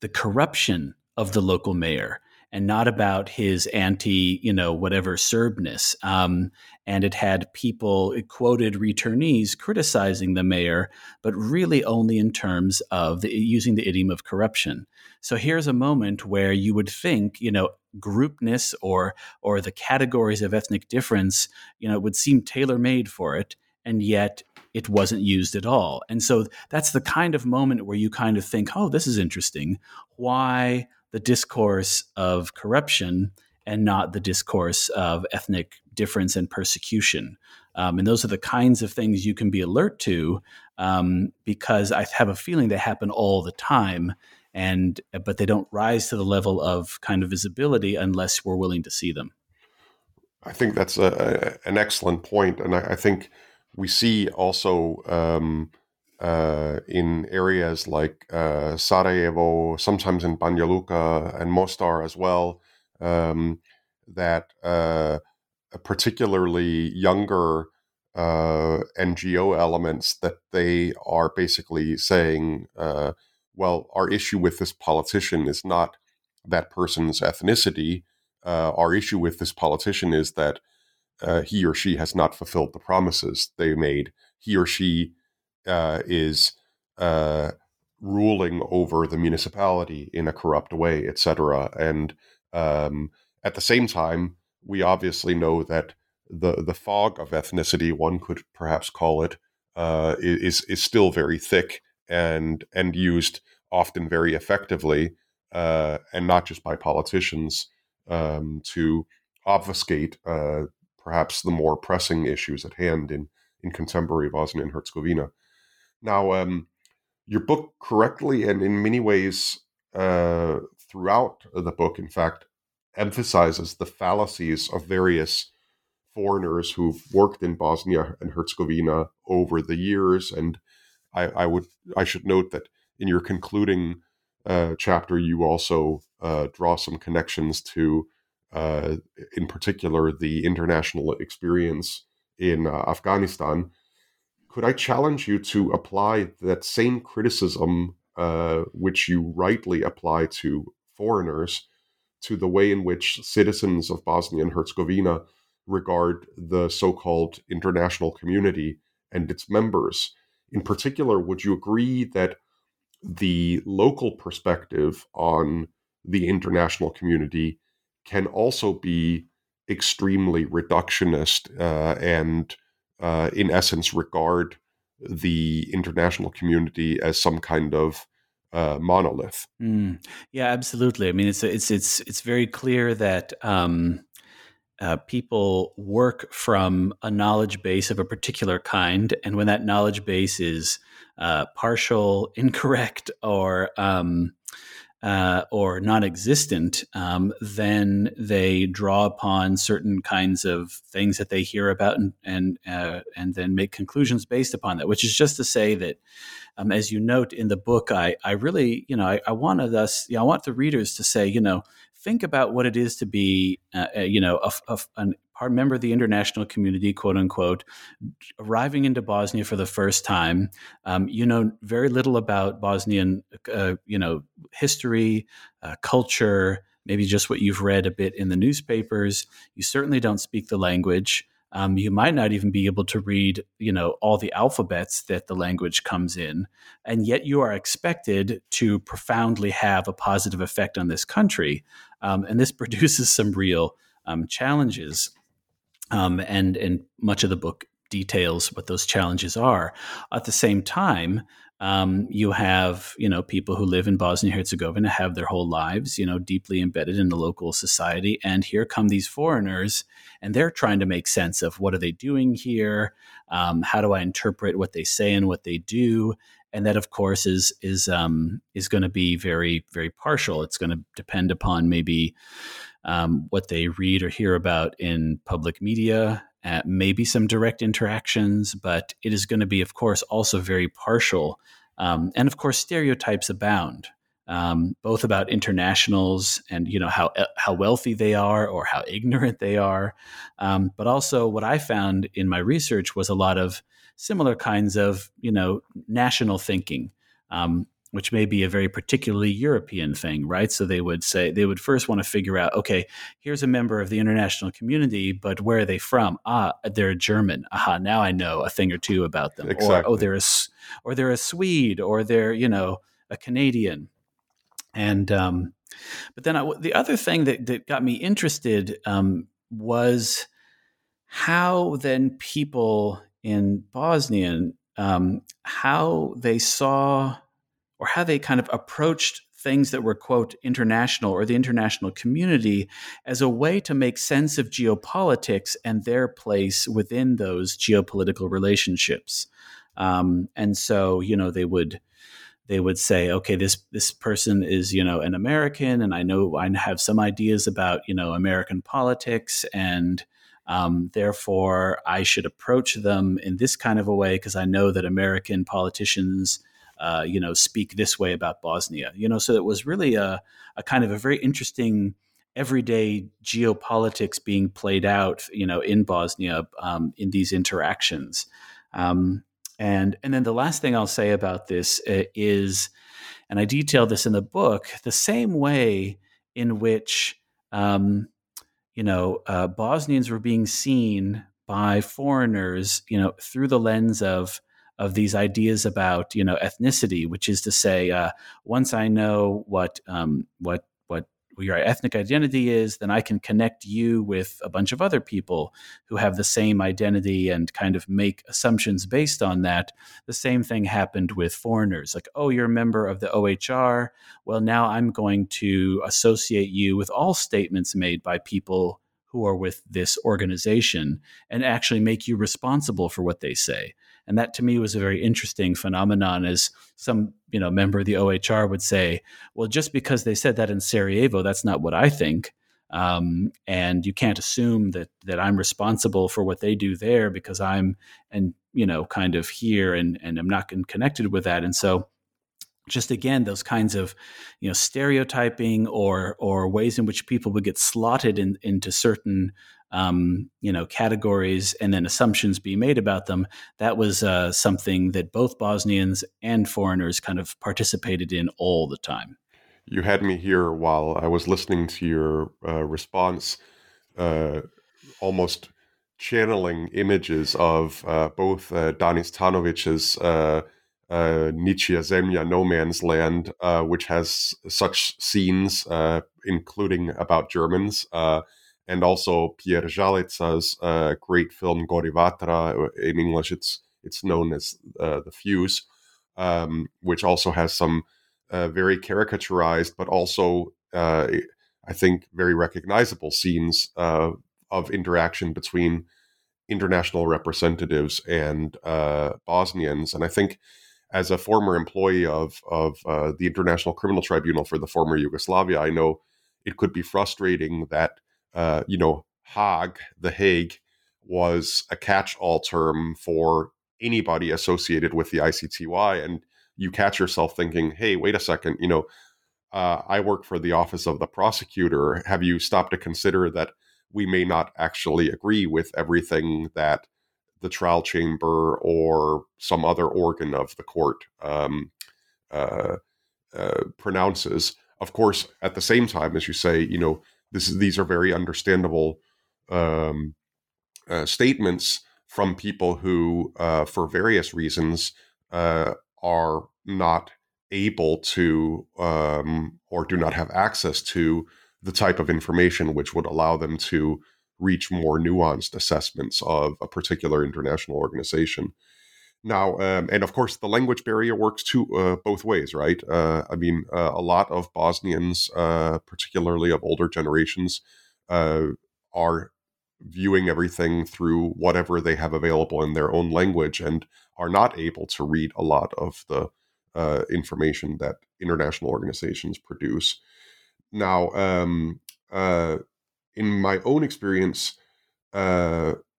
the corruption of the local mayor and not about his anti, you know, whatever Serbness. Um, and it had people, it quoted returnees criticizing the mayor, but really only in terms of the, using the idiom of corruption. So here's a moment where you would think, you know, groupness or or the categories of ethnic difference, you know, would seem tailor made for it, and yet it wasn't used at all. And so that's the kind of moment where you kind of think, oh, this is interesting. Why the discourse of corruption and not the discourse of ethnic difference and persecution? Um, and those are the kinds of things you can be alert to um, because I have a feeling they happen all the time and but they don't rise to the level of kind of visibility unless we're willing to see them. I think that's a, a, an excellent point, and I, I, think we see also um, uh, in areas like uh, Sarajevo, sometimes in Banja Luka and Mostar as well, um, that uh, particularly younger uh, NGO elements that they are basically saying uh, well, our issue with this politician is not that person's ethnicity. Uh, our issue with this politician is that he or she has not fulfilled the promises they made. He or she uh, is uh, ruling over the municipality in a corrupt way, etc. And um, at the same time, we obviously know that the the fog of ethnicity, one could perhaps call it, uh, is is still very thick and and used often very effectively, uh, and not just by politicians, um, to obfuscate uh, perhaps the more pressing issues at hand in in contemporary Bosnia and Herzegovina. Now, um, your book correctly and in many ways uh, throughout the book, in fact, emphasizes the fallacies of various foreigners who've worked in Bosnia and Herzegovina over the years and I, I would I should note that in your concluding uh, chapter, you also uh, draw some connections to, uh, in particular, the international experience in uh, Afghanistan. Could I challenge you to apply that same criticism, uh, which you rightly apply to foreigners, to the way in which citizens of Bosnia and Herzegovina regard the so called international community and its members? in particular, would you agree that the local perspective on the international community can also be extremely reductionist uh, and, uh, in essence, regard the international community as some kind of uh, monolith. Mm. Yeah, absolutely. I mean, it's it's it's it's very clear that um, uh, people work from a knowledge base of a particular kind, and when that knowledge base is uh, partial, incorrect, or um, uh, or non-existent, um, then they draw upon certain kinds of things that they hear about and and uh, and then make conclusions based upon that. Which is just to say that, um, as you note in the book, I I really you know I, I wanted us you know, I want the readers to say you know think about what it is to be uh, uh you know a, a, an member of the international community, quote unquote, arriving into Bosnia for the first time. Um, you know very little about Bosnian, uh, you know, history, uh, culture, maybe just what you've read a bit in the newspapers. You certainly don't speak the language. Um, you might not even be able to read, you know, all the alphabets that the language comes in, and yet you are expected to profoundly have a positive effect on this country, um, and this [LAUGHS] produces some real um, challenges um, and and much of the book details what those challenges are. At the same time, um, you have you know people who live in Bosnia Herzegovina have their whole lives you know deeply embedded in the local society, and here come these foreigners, and they're trying to make sense of what are they doing here, um, how do I interpret what they say and what they do, and that of course is is um, is going to be very very partial. It's going to depend upon maybe um, what they read or hear about in public media, uh, maybe some direct interactions, but it is going to be, of course, also very partial. Um, and of course, stereotypes abound, um, both about internationals and you know how uh, how wealthy they are or how [LAUGHS] ignorant they are, um, but also what I found in my research was a lot of similar kinds of you know national thinking. Um, which may be a very particularly European thing, right? So they would say they would first want to figure out, okay, here's a member of the international community, but where are they from? Ah, they're a German. Aha, now I know a thing or two about them. Exactly. Or oh, they're a, or they're a Swede, or they're you know a Canadian. And um, but then I, the other thing that that got me interested um, was how then people in Bosnian um, how they saw or how they kind of approached things that were quote international or the international community as a way to make sense of geopolitics and their place within those geopolitical relationships. Um, and so you know they would they would say okay this this person is you know an american and i know i have some ideas about you know american politics and um, therefore i should approach them in this kind of a way because i know that american politicians uh, you know, speak this way about Bosnia. You know, so it was really a, a kind of a very interesting everyday geopolitics being played out, you know, in Bosnia um, in these interactions. Um, and and then the last thing I'll say about this uh, is, and I detail this in the book, the same way in which um, you know uh, Bosnians were being seen by foreigners, you know, through the lens of of these ideas about you know ethnicity, which is to say, uh, once I know what um, what your ethnic identity is, then I can connect you with a bunch of other people who have the same identity and kind of make assumptions based on that. The same thing happened with foreigners. Like, oh, you're a member of the OHR. Well, now I'm going to associate you with all statements made by people who are with this organization and actually make you responsible for what they say. And that to me was a very interesting phenomenon as some, you know, member of the OHR would say, well, just because they said that in Sarajevo, that's not what I think. Um, and you can't assume that that I'm responsible for what they do there because I'm and you know kind of here and and I'm not connected with that. And so just again those kinds of you know stereotyping or or ways in which people would get slotted in, into certain um, you know categories and then assumptions be made about them. That was uh, something that both Bosnians and foreigners kind of participated in all the time. You had me here while I was listening to your uh, response, uh, almost channeling images of uh, both uh, Danis Tanovic's uh, uh, Ničija Zemlja, No Man's Land, uh, which has such scenes, uh, including about Germans, uh, and also Pjer Žalica's uh, great film Gori vatra. In English, it's it's known as uh, The Fuse, um, which also has some uh, very caricaturized, but also uh, I think very recognizable scenes uh, of interaction between international representatives and uh, Bosnians. And I think as a former employee of, of uh, the International Criminal Tribunal for the former Yugoslavia, I know it could be frustrating that, uh, you know, Hague, The Hague, was a catch all term for anybody associated with the ICTY. And you catch yourself thinking, hey, wait a second, you know, uh, I work for the office of the prosecutor. Have you stopped to consider that we may not actually agree with everything that the trial chamber or some other organ of the court um, uh, uh, pronounces? Of course, at the same time, as you say, you know, this is, these are very understandable um, uh, statements from people who, uh, for various reasons, uh, are not able to um, or do not have access to the type of information which would allow them to reach more nuanced assessments of a particular international organization. Now, um, and of course, the language barrier works two uh, both ways, right? Uh, I mean, uh, a lot of Bosnians, uh, particularly of older generations, uh, are viewing everything through whatever they have available in their own language and are not able to read a lot of the uh, information that international organizations produce. Now, um, in my own experience,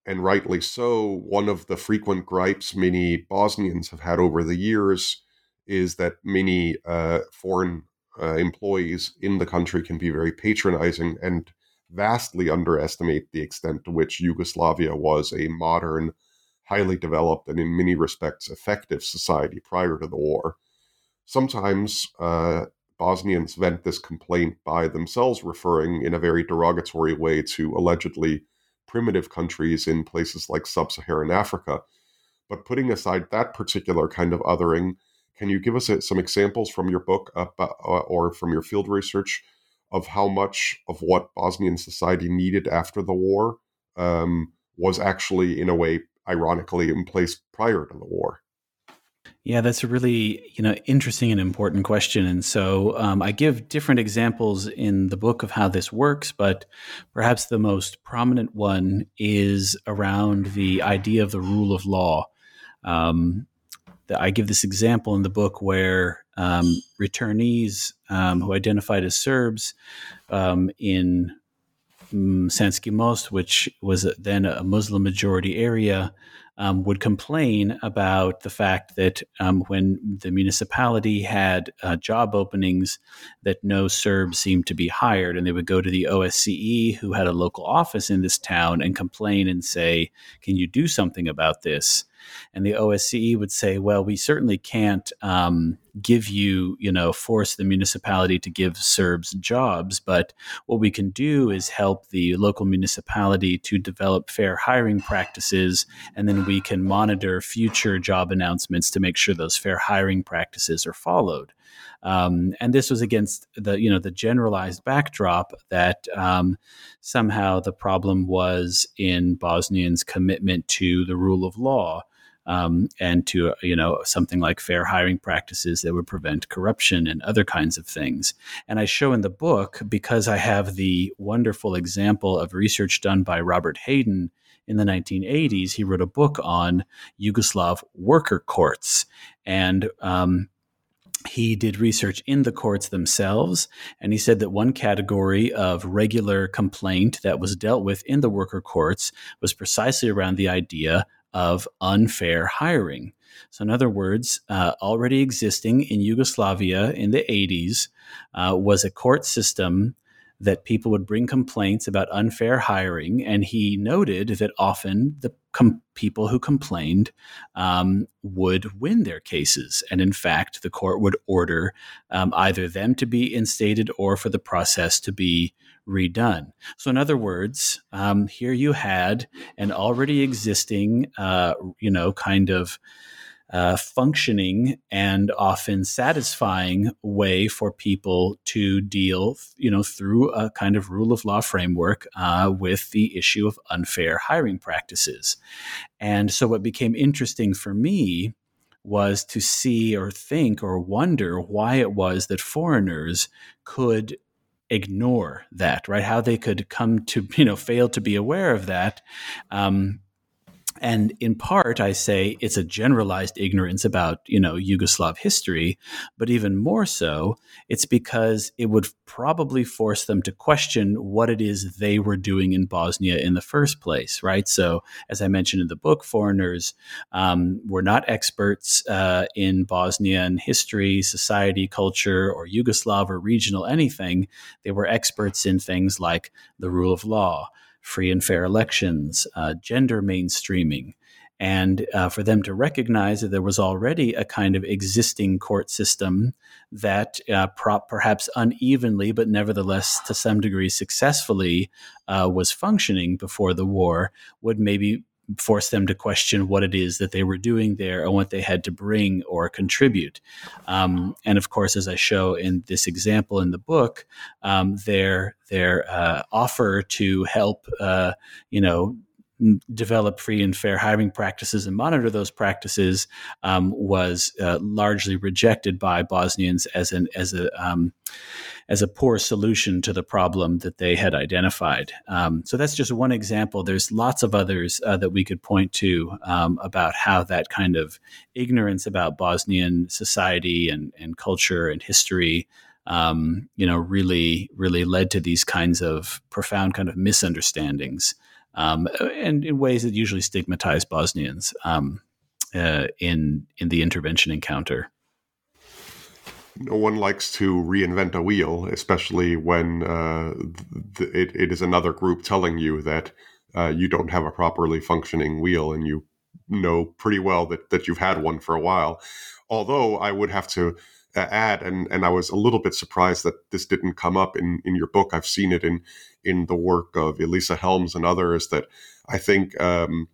and rightly so, one of the frequent gripes many Bosnians have had over the years is that many uh, foreign uh, employees in the country can be very patronizing and vastly underestimate the extent to which Yugoslavia was a modern, highly developed, and in many respects effective society prior to the war. Sometimes uh, Bosnians vent this complaint by themselves referring in a very derogatory way to allegedly primitive countries in places like sub Saharan Africa. But putting aside that particular kind of othering, can you give us some examples from your book uh, or from your field research of how much of what Bosnian society needed after the war um, was actually, in a way, ironically, in place prior to the war? Yeah, that's a really you know interesting and important question, and so um, I give different examples in the book of how this works, but perhaps the most prominent one is around the idea of the rule of law. Um, I give this example in the book where um, returnees um, who identified as Serbs um, in um, Most, which was then a Muslim majority area, um, would complain about the fact that um, when the municipality had uh, job openings, that no Serbs seemed to be hired, and they would go to the OSCE, who had a local office in this town, and complain and say, "Can you do something about this?" And the OSCE would say, well, we certainly can't um, give you, you know, force the municipality to give Serbs jobs, but what we can do is help the local municipality to develop fair hiring practices, and then we can monitor future job announcements to make sure those fair hiring practices are followed. Um, and this was against the you know the generalized backdrop that um, somehow the problem was in Bosnians' commitment to the rule of law um, and to you know something like fair hiring practices that would prevent corruption and other kinds of things. And I show in the book because I have the wonderful example of research done by Robert Hayden in the 1980s. He wrote a book on Yugoslav worker courts and. Um, he did research in the courts themselves, and he said that one category of regular complaint that was dealt with in the worker courts was precisely around the idea of unfair hiring. So, in other words, uh, already existing in Yugoslavia in the 80s uh, was a court system that people would bring complaints about unfair hiring. And he noted that often the com- people who complained um, would win their cases. And in fact, the court would order um, either them to be instated or for the process to be redone. So, in other words, um, here you had an already existing, uh, you know, kind of uh, functioning and often satisfying way for people to deal, you know, through a kind of rule of law framework uh, with the issue of unfair hiring practices. And so, what became interesting for me was to see or think or wonder why it was that foreigners could ignore that, right? How they could come to, [LAUGHS] you know, fail to be aware of that. Um, and in part i say it's a generalized ignorance about you know yugoslav history but even more so it's because it would probably force them to question what it is they were doing in bosnia in the first place right? So as i mentioned in the book foreigners um, were not experts uh, in bosnian history society culture or yugoslav or regional anything. They were experts in things like the rule of law free and fair elections, uh, gender mainstreaming, and uh, for them to recognize that there was already a kind of existing court system that uh, prop, perhaps unevenly, but nevertheless to some degree successfully uh, was functioning before the war, would maybe force them to question what it is that they were doing there and what they had to bring or contribute. Um, and of course, as I show in this example in the book, um, their their uh, offer to help, uh, you know, develop free and fair hiring practices and monitor those practices um, was uh, largely rejected by Bosnians as an as a um, as a poor solution to the problem that they had identified. Um, so that's just one example. There's lots of others uh, that we could point to um, about how that kind of ignorance about Bosnian society and, and culture and history. Um, you know, really, really led to these kinds of profound kind of misunderstandings um, and in ways that usually stigmatize Bosnians um, uh, in in the intervention encounter. No one likes to reinvent a wheel, especially when uh, th- it, it is another group telling you that uh, you don't have a properly functioning wheel, and you know pretty well that that you've had one for a while. Although I would have to uh, add, and and I was a little bit surprised that this didn't come up in in your book. I've seen it in in the work of Elissa Helms and others. That I think um,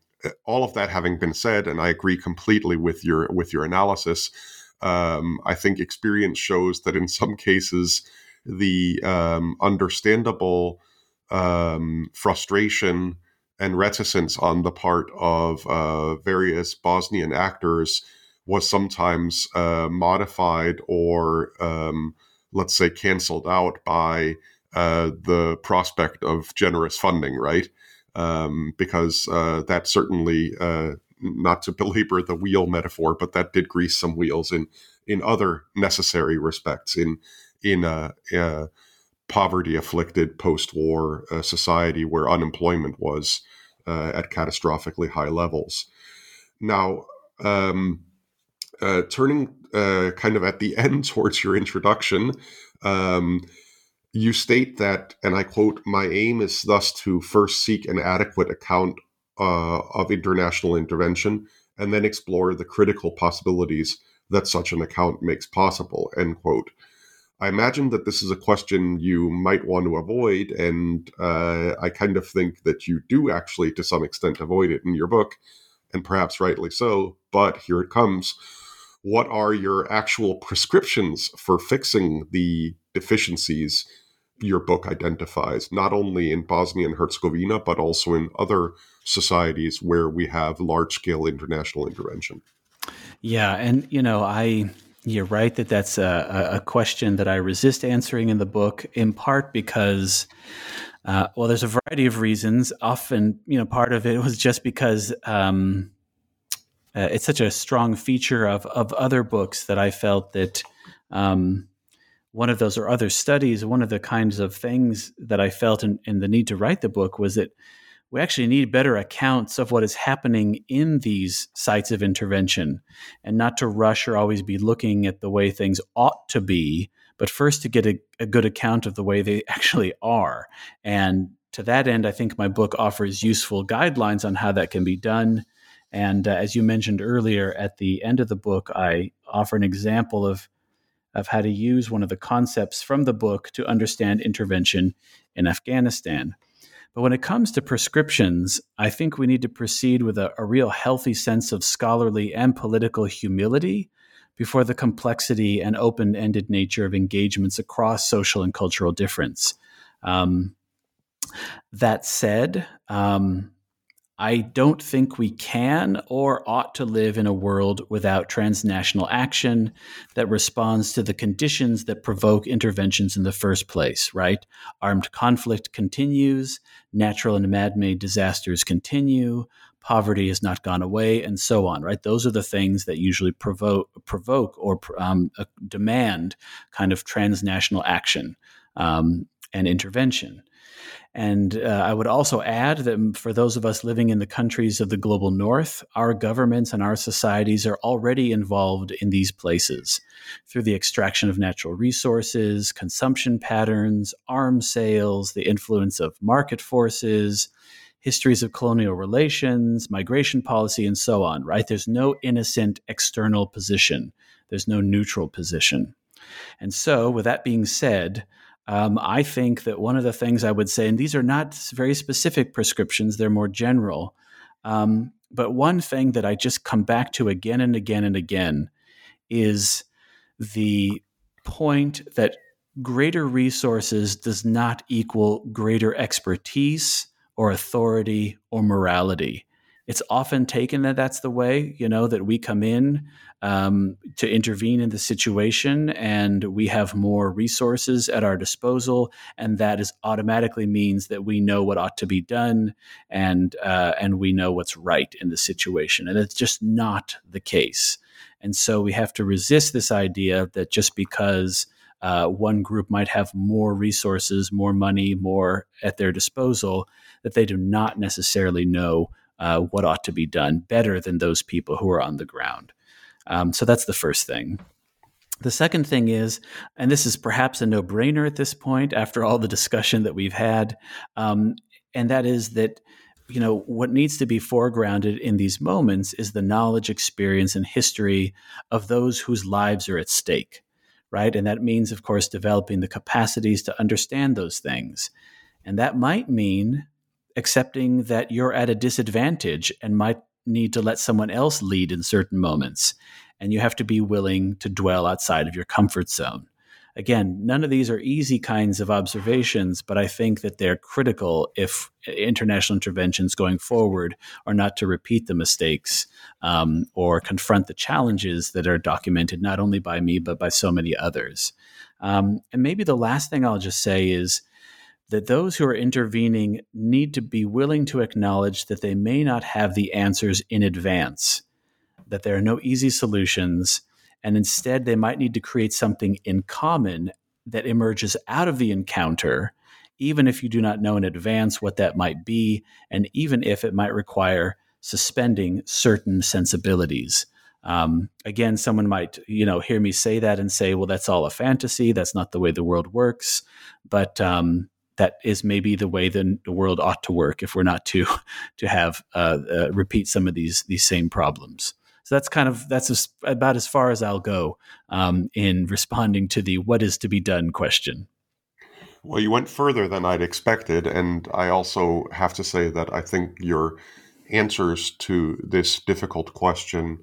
all of that having been said, and I agree completely with your with your analysis. Um, I think experience shows that in some cases the um, understandable um, frustration and reticence on the part of uh, various Bosnian actors was sometimes uh, modified or, um, let's say, canceled out by uh, the prospect of generous funding, right? Um, because uh, that certainly, uh, not to belabor the wheel metaphor, but that did grease some wheels in in other necessary respects in in a, a poverty afflicted post war uh, society where unemployment was uh, at catastrophically high levels. Now. Um, uh, turning uh, kind of at the [LAUGHS] end towards your introduction, um, you state that, and I quote, My aim is thus to first seek an adequate account uh, of international intervention and then explore the critical possibilities that such an account makes possible, end quote. I imagine that this is a question you might want to avoid, and uh, I kind of think that you do actually, to some extent, avoid it in your book, and perhaps rightly so. But here it comes what are your actual prescriptions for fixing the deficiencies your book identifies, not only in Bosnia and Herzegovina, but also in other societies where we have large scale international intervention? Yeah. And, you know, I. You're right that that's a, a question that I resist answering in the book, in part because uh, well, there's a variety of reasons. Often, you know, part of it was just because um, uh, it's such a strong feature of of other books that I felt that um, one of those or other studies, one of the kinds of things that I felt in, in the need to write the book was that we actually need better accounts of what is happening in these sites of intervention and not to rush or always be looking at the way things ought to be, but first to get a, a good account of the way they [LAUGHS] actually are. And to that end, I think my book offers useful guidelines on how that can be done. And uh, as you mentioned earlier, at the end of the book, I offer an example of of how to use one of the concepts from the book to understand intervention in Afghanistan. But when it comes to prescriptions, I think we need to proceed with a, a real healthy sense of scholarly and political humility before the complexity and open ended nature of engagements across social and cultural difference. Um, that said, um, I don't think we can or ought to live in a world without transnational action that responds to the conditions that provoke interventions in the first place, right? Armed conflict continues, natural and man made disasters continue, poverty has not gone away, and so on, right? Those are the things that usually provoke, provoke or um, uh, demand kind of transnational action um, and intervention. And uh, I would also add that for those of us living in the countries of the global north, our governments and our societies are already involved in these places through the extraction of natural resources, consumption patterns, arms sales, the influence of market forces, histories of colonial relations, migration policy, and so on, right? There's no innocent external position, there's no neutral position. And so, with that being said, um, I think that one of the things I would say, and these are not very specific prescriptions, they're more general. Um, but one thing that I just come back to again and again and again is the point that greater resources does not equal greater expertise or authority or morality it's often taken that that's the way, you know, that we come in um, to intervene in the situation and we have more resources at our disposal. And that is automatically means that we know what ought to be done and, uh, and we know what's right in the situation. And it's just not the case. And so we have to resist this idea that just because uh, one group might have more resources, more money, more at their disposal, that they do not necessarily know uh, what ought to be done better than those people who are on the ground. Um, so that's the first thing. The second thing is, and this is perhaps a no brainer at this point after all the discussion that we've had, um, and that is that you know what needs to be foregrounded in these moments is the knowledge experience and history of those whose lives are at stake right and that means of course developing the capacities to understand those things and that might mean accepting that you're at a disadvantage and might need to let someone else lead in certain moments. And you have to be willing to dwell outside of your comfort zone. Again, none of these are easy kinds of observations, but I think that they're critical if international interventions going forward are not to repeat the mistakes um, or confront the challenges that are documented not only by me, but by so many others. Um, and maybe the last thing I'll just say is that those who are intervening need to be willing to acknowledge that they may not have the answers in advance, that there are no easy solutions, and instead they might need to create something in common that emerges out of the encounter, even if you do not know in advance what that might be, and even if it might require suspending certain sensibilities. Um, again, someone might, you know, hear me say that and say, "Well, that's all a fantasy. That's not the way the world works." But um, that is maybe the way the, the world ought to work if we're not to [LAUGHS] to have uh, uh, repeat some of these these same problems. So that's kind of that's as, about as far as I'll go um, in responding to the "what is to be done" question. Well, you went further than I'd expected, and I also have to say that I think your answers to this difficult question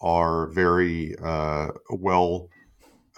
are very uh, well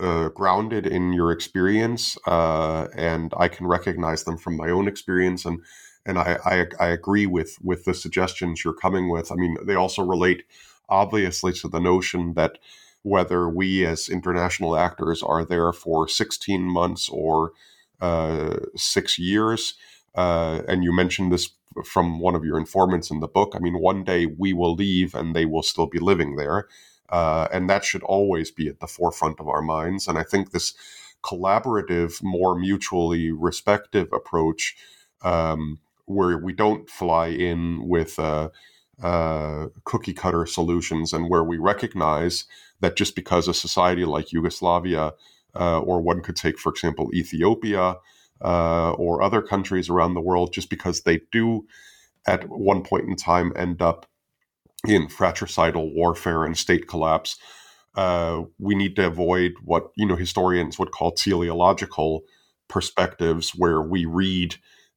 uh, grounded in your experience, uh, and I can recognize them from my own experience, and and I, I, I agree with with the suggestions you're coming with. I mean, they also relate obviously to the notion that whether we as international actors are there for 16 months or uh, six years, uh, and you mentioned this from one of your informants in the book. I mean, one day we will leave and they will still be living there. Uh, and that should always be at the forefront of our minds. And I think this collaborative, more mutually respective approach, um, where we don't fly in with uh, uh, cookie cutter solutions and where we recognize that just because a society like Yugoslavia, uh, or one could take, for example, Ethiopia, uh, or other countries around the world, just because they do at one point in time end up in fratricidal warfare and state collapse, uh, we need to avoid what you know historians would call teleological perspectives, where we read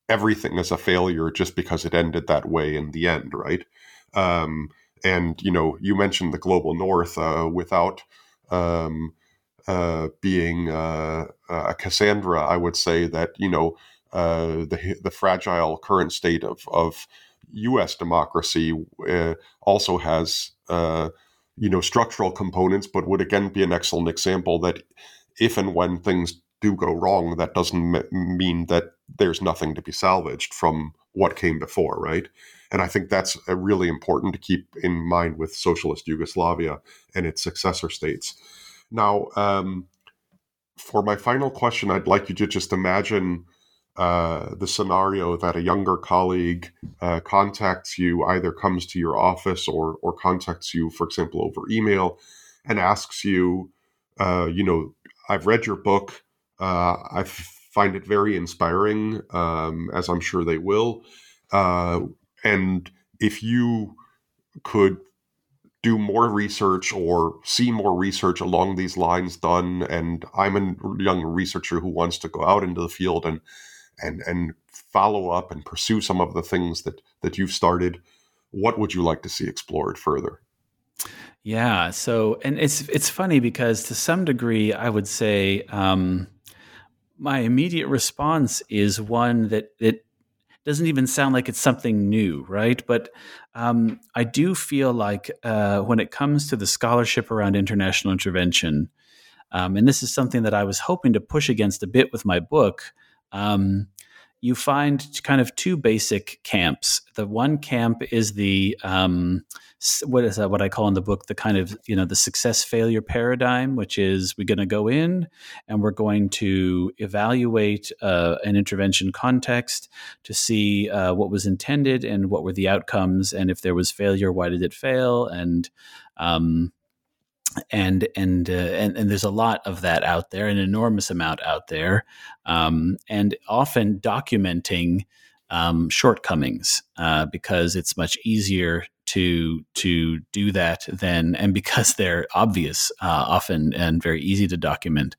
everything as a failure just because it ended that way in the end, right? Um, and you know, you mentioned the global north uh, without um, uh, being uh, a Cassandra. I would say that you know uh, the the fragile current state of of U.S. democracy uh, also has uh, you know structural components, but would again be an excellent example that if and when things do go wrong, that doesn't m- mean that there's nothing to be salvaged from what came before, right? And I think that's really important to keep in mind with socialist Yugoslavia and its successor states. Now, um, for my final question, I'd like you to just imagine uh, the scenario that a younger colleague uh, contacts you, either comes to your office or or contacts you, for example, over email, and asks you, uh, you know, I've read your book. Uh, I find it very inspiring, um, as I'm sure they will. Uh, and if you could do more research or see more research along these lines done, and I'm a young researcher who wants to go out into the field and and and follow up and pursue some of the things that that you've started what would you like to see explored further yeah so and it's it's funny because to some degree i would say um, my immediate response is one that it doesn't even sound like it's something new, right? But um, I do feel like uh, when it comes to the scholarship around international intervention, um, and this is something that I was hoping to push against a bit with my book, um, you find kind of two basic camps. The one camp is the um, what is that? What I call in the book the kind of you know the success failure paradigm, which is we're going to go in and we're going to evaluate uh, an intervention context to see uh, what was intended and what were the outcomes, and if there was failure, why did it fail, and um, and and, uh, and and there's a lot of that out there, an enormous amount out there, um, and often documenting um, shortcomings uh, because it's much easier to to do that than and because [LAUGHS] they're obvious uh, often and very easy to document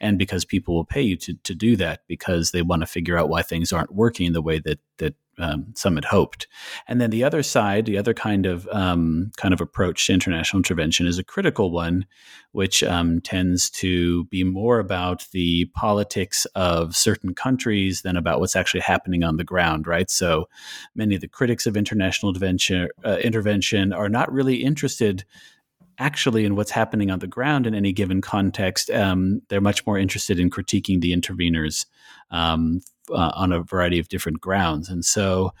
and because people will pay you to, to do that because they want to figure out why things aren't working the way that that um, some had hoped. And then the other side, the other kind of um, kind of approach to international intervention is a critical one, which um, tends to be more about the politics of certain countries than about what's actually happening on the ground. Right. So many of the critics of international intervention uh, intervention are not really interested actually in what's happening on the ground in any given context. Um, they're much more interested in critiquing the interveners um, uh, on a variety of different grounds. And so,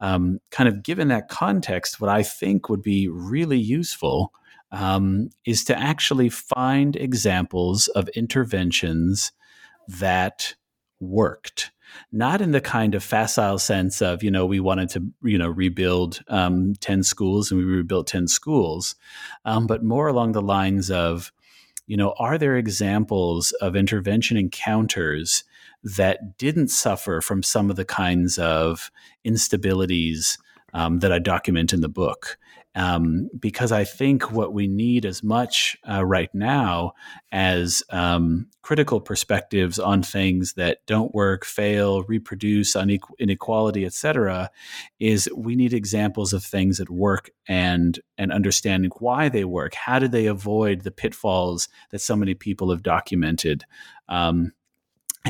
um, kind of given that context, what I think would be really useful um, is to actually find examples of interventions that worked not in the kind of facile sense of you know we wanted to you know rebuild um, 10 schools and we rebuilt 10 schools um, but more along the lines of you know are there examples of intervention encounters that didn't suffer from some of the kinds of instabilities um, that I document in the book. Um, because I think what we need as much uh, right now as um, critical perspectives on things that don't work, fail, reproduce, inequality, etc., is we need examples of things that work and and understanding why they work. How did they avoid the pitfalls that so many people have documented? Um,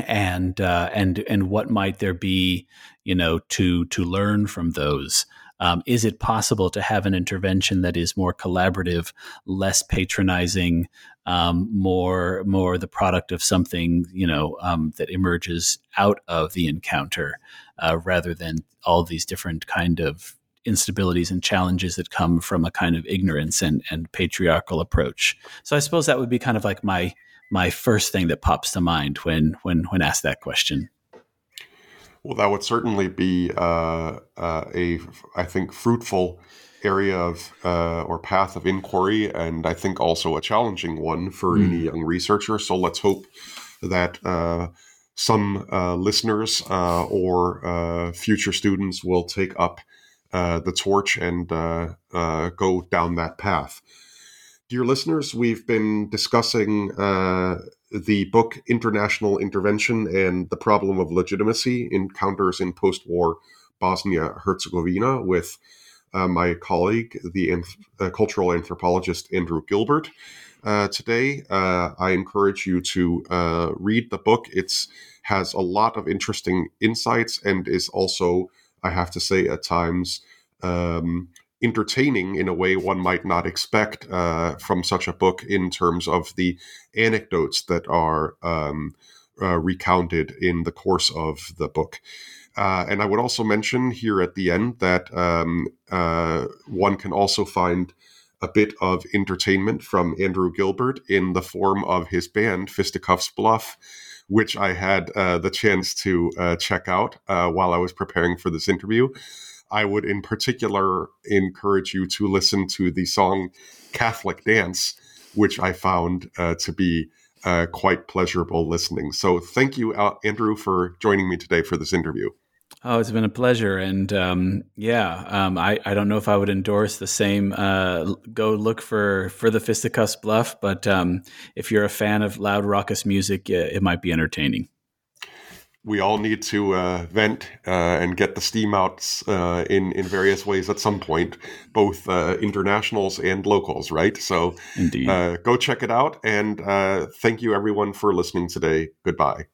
and uh, and and what might there be, you know, to to learn from those? Um, is it possible to have an intervention that is more collaborative, less patronizing, um, more more the product of something you know um, that emerges out of the encounter, uh, rather than all these different kind of instabilities and challenges that come from a kind of ignorance and, and patriarchal approach. So I suppose that would be kind of like my my first thing that pops to mind when when when asked that question. Well, that would certainly be uh, uh, a, I think, fruitful area of uh, or path of inquiry, and I think also a challenging one for mm. any young researcher. So let's hope that uh, some uh, listeners uh, or future students will take up the torch and go down that path. Dear listeners, we've been discussing uh, the book International Intervention and the Problem of Legitimacy Encounters in Post War Bosnia Herzegovina with uh, my colleague, the uh, cultural anthropologist Andrew Gilbert. Uh, today, uh, I encourage you to uh, read the book. It has a lot of interesting insights and is also, I have to say, at times um, entertaining in a way one might not expect uh, from such a book in terms of the anecdotes that are um, uh, recounted in the course of the book. Uh, and I would also mention here at the end that um, uh, one can also find a bit of entertainment from Andrew Gilbert in the form of his band, Fisticuffs Bluff, which I had uh, the chance to uh, check out while I was preparing for this interview. I would, in particular, encourage you to listen to the song Catholic Dance, which I found uh, to be uh, quite pleasurable listening. So, thank you, Andrew, for joining me today for this interview. Oh, it's been a pleasure, and um, yeah, um, I I don't know if I would endorse the same. Uh, go look for for the Fisticuffs Bluff, but um, if you're a fan of loud raucous music, it might be entertaining. We all need to uh, vent uh, and get the steam out uh, in in various ways at some point, both uh, internationals and locals, right? So, indeed, uh, go check it out, and thank you everyone for listening today. Goodbye.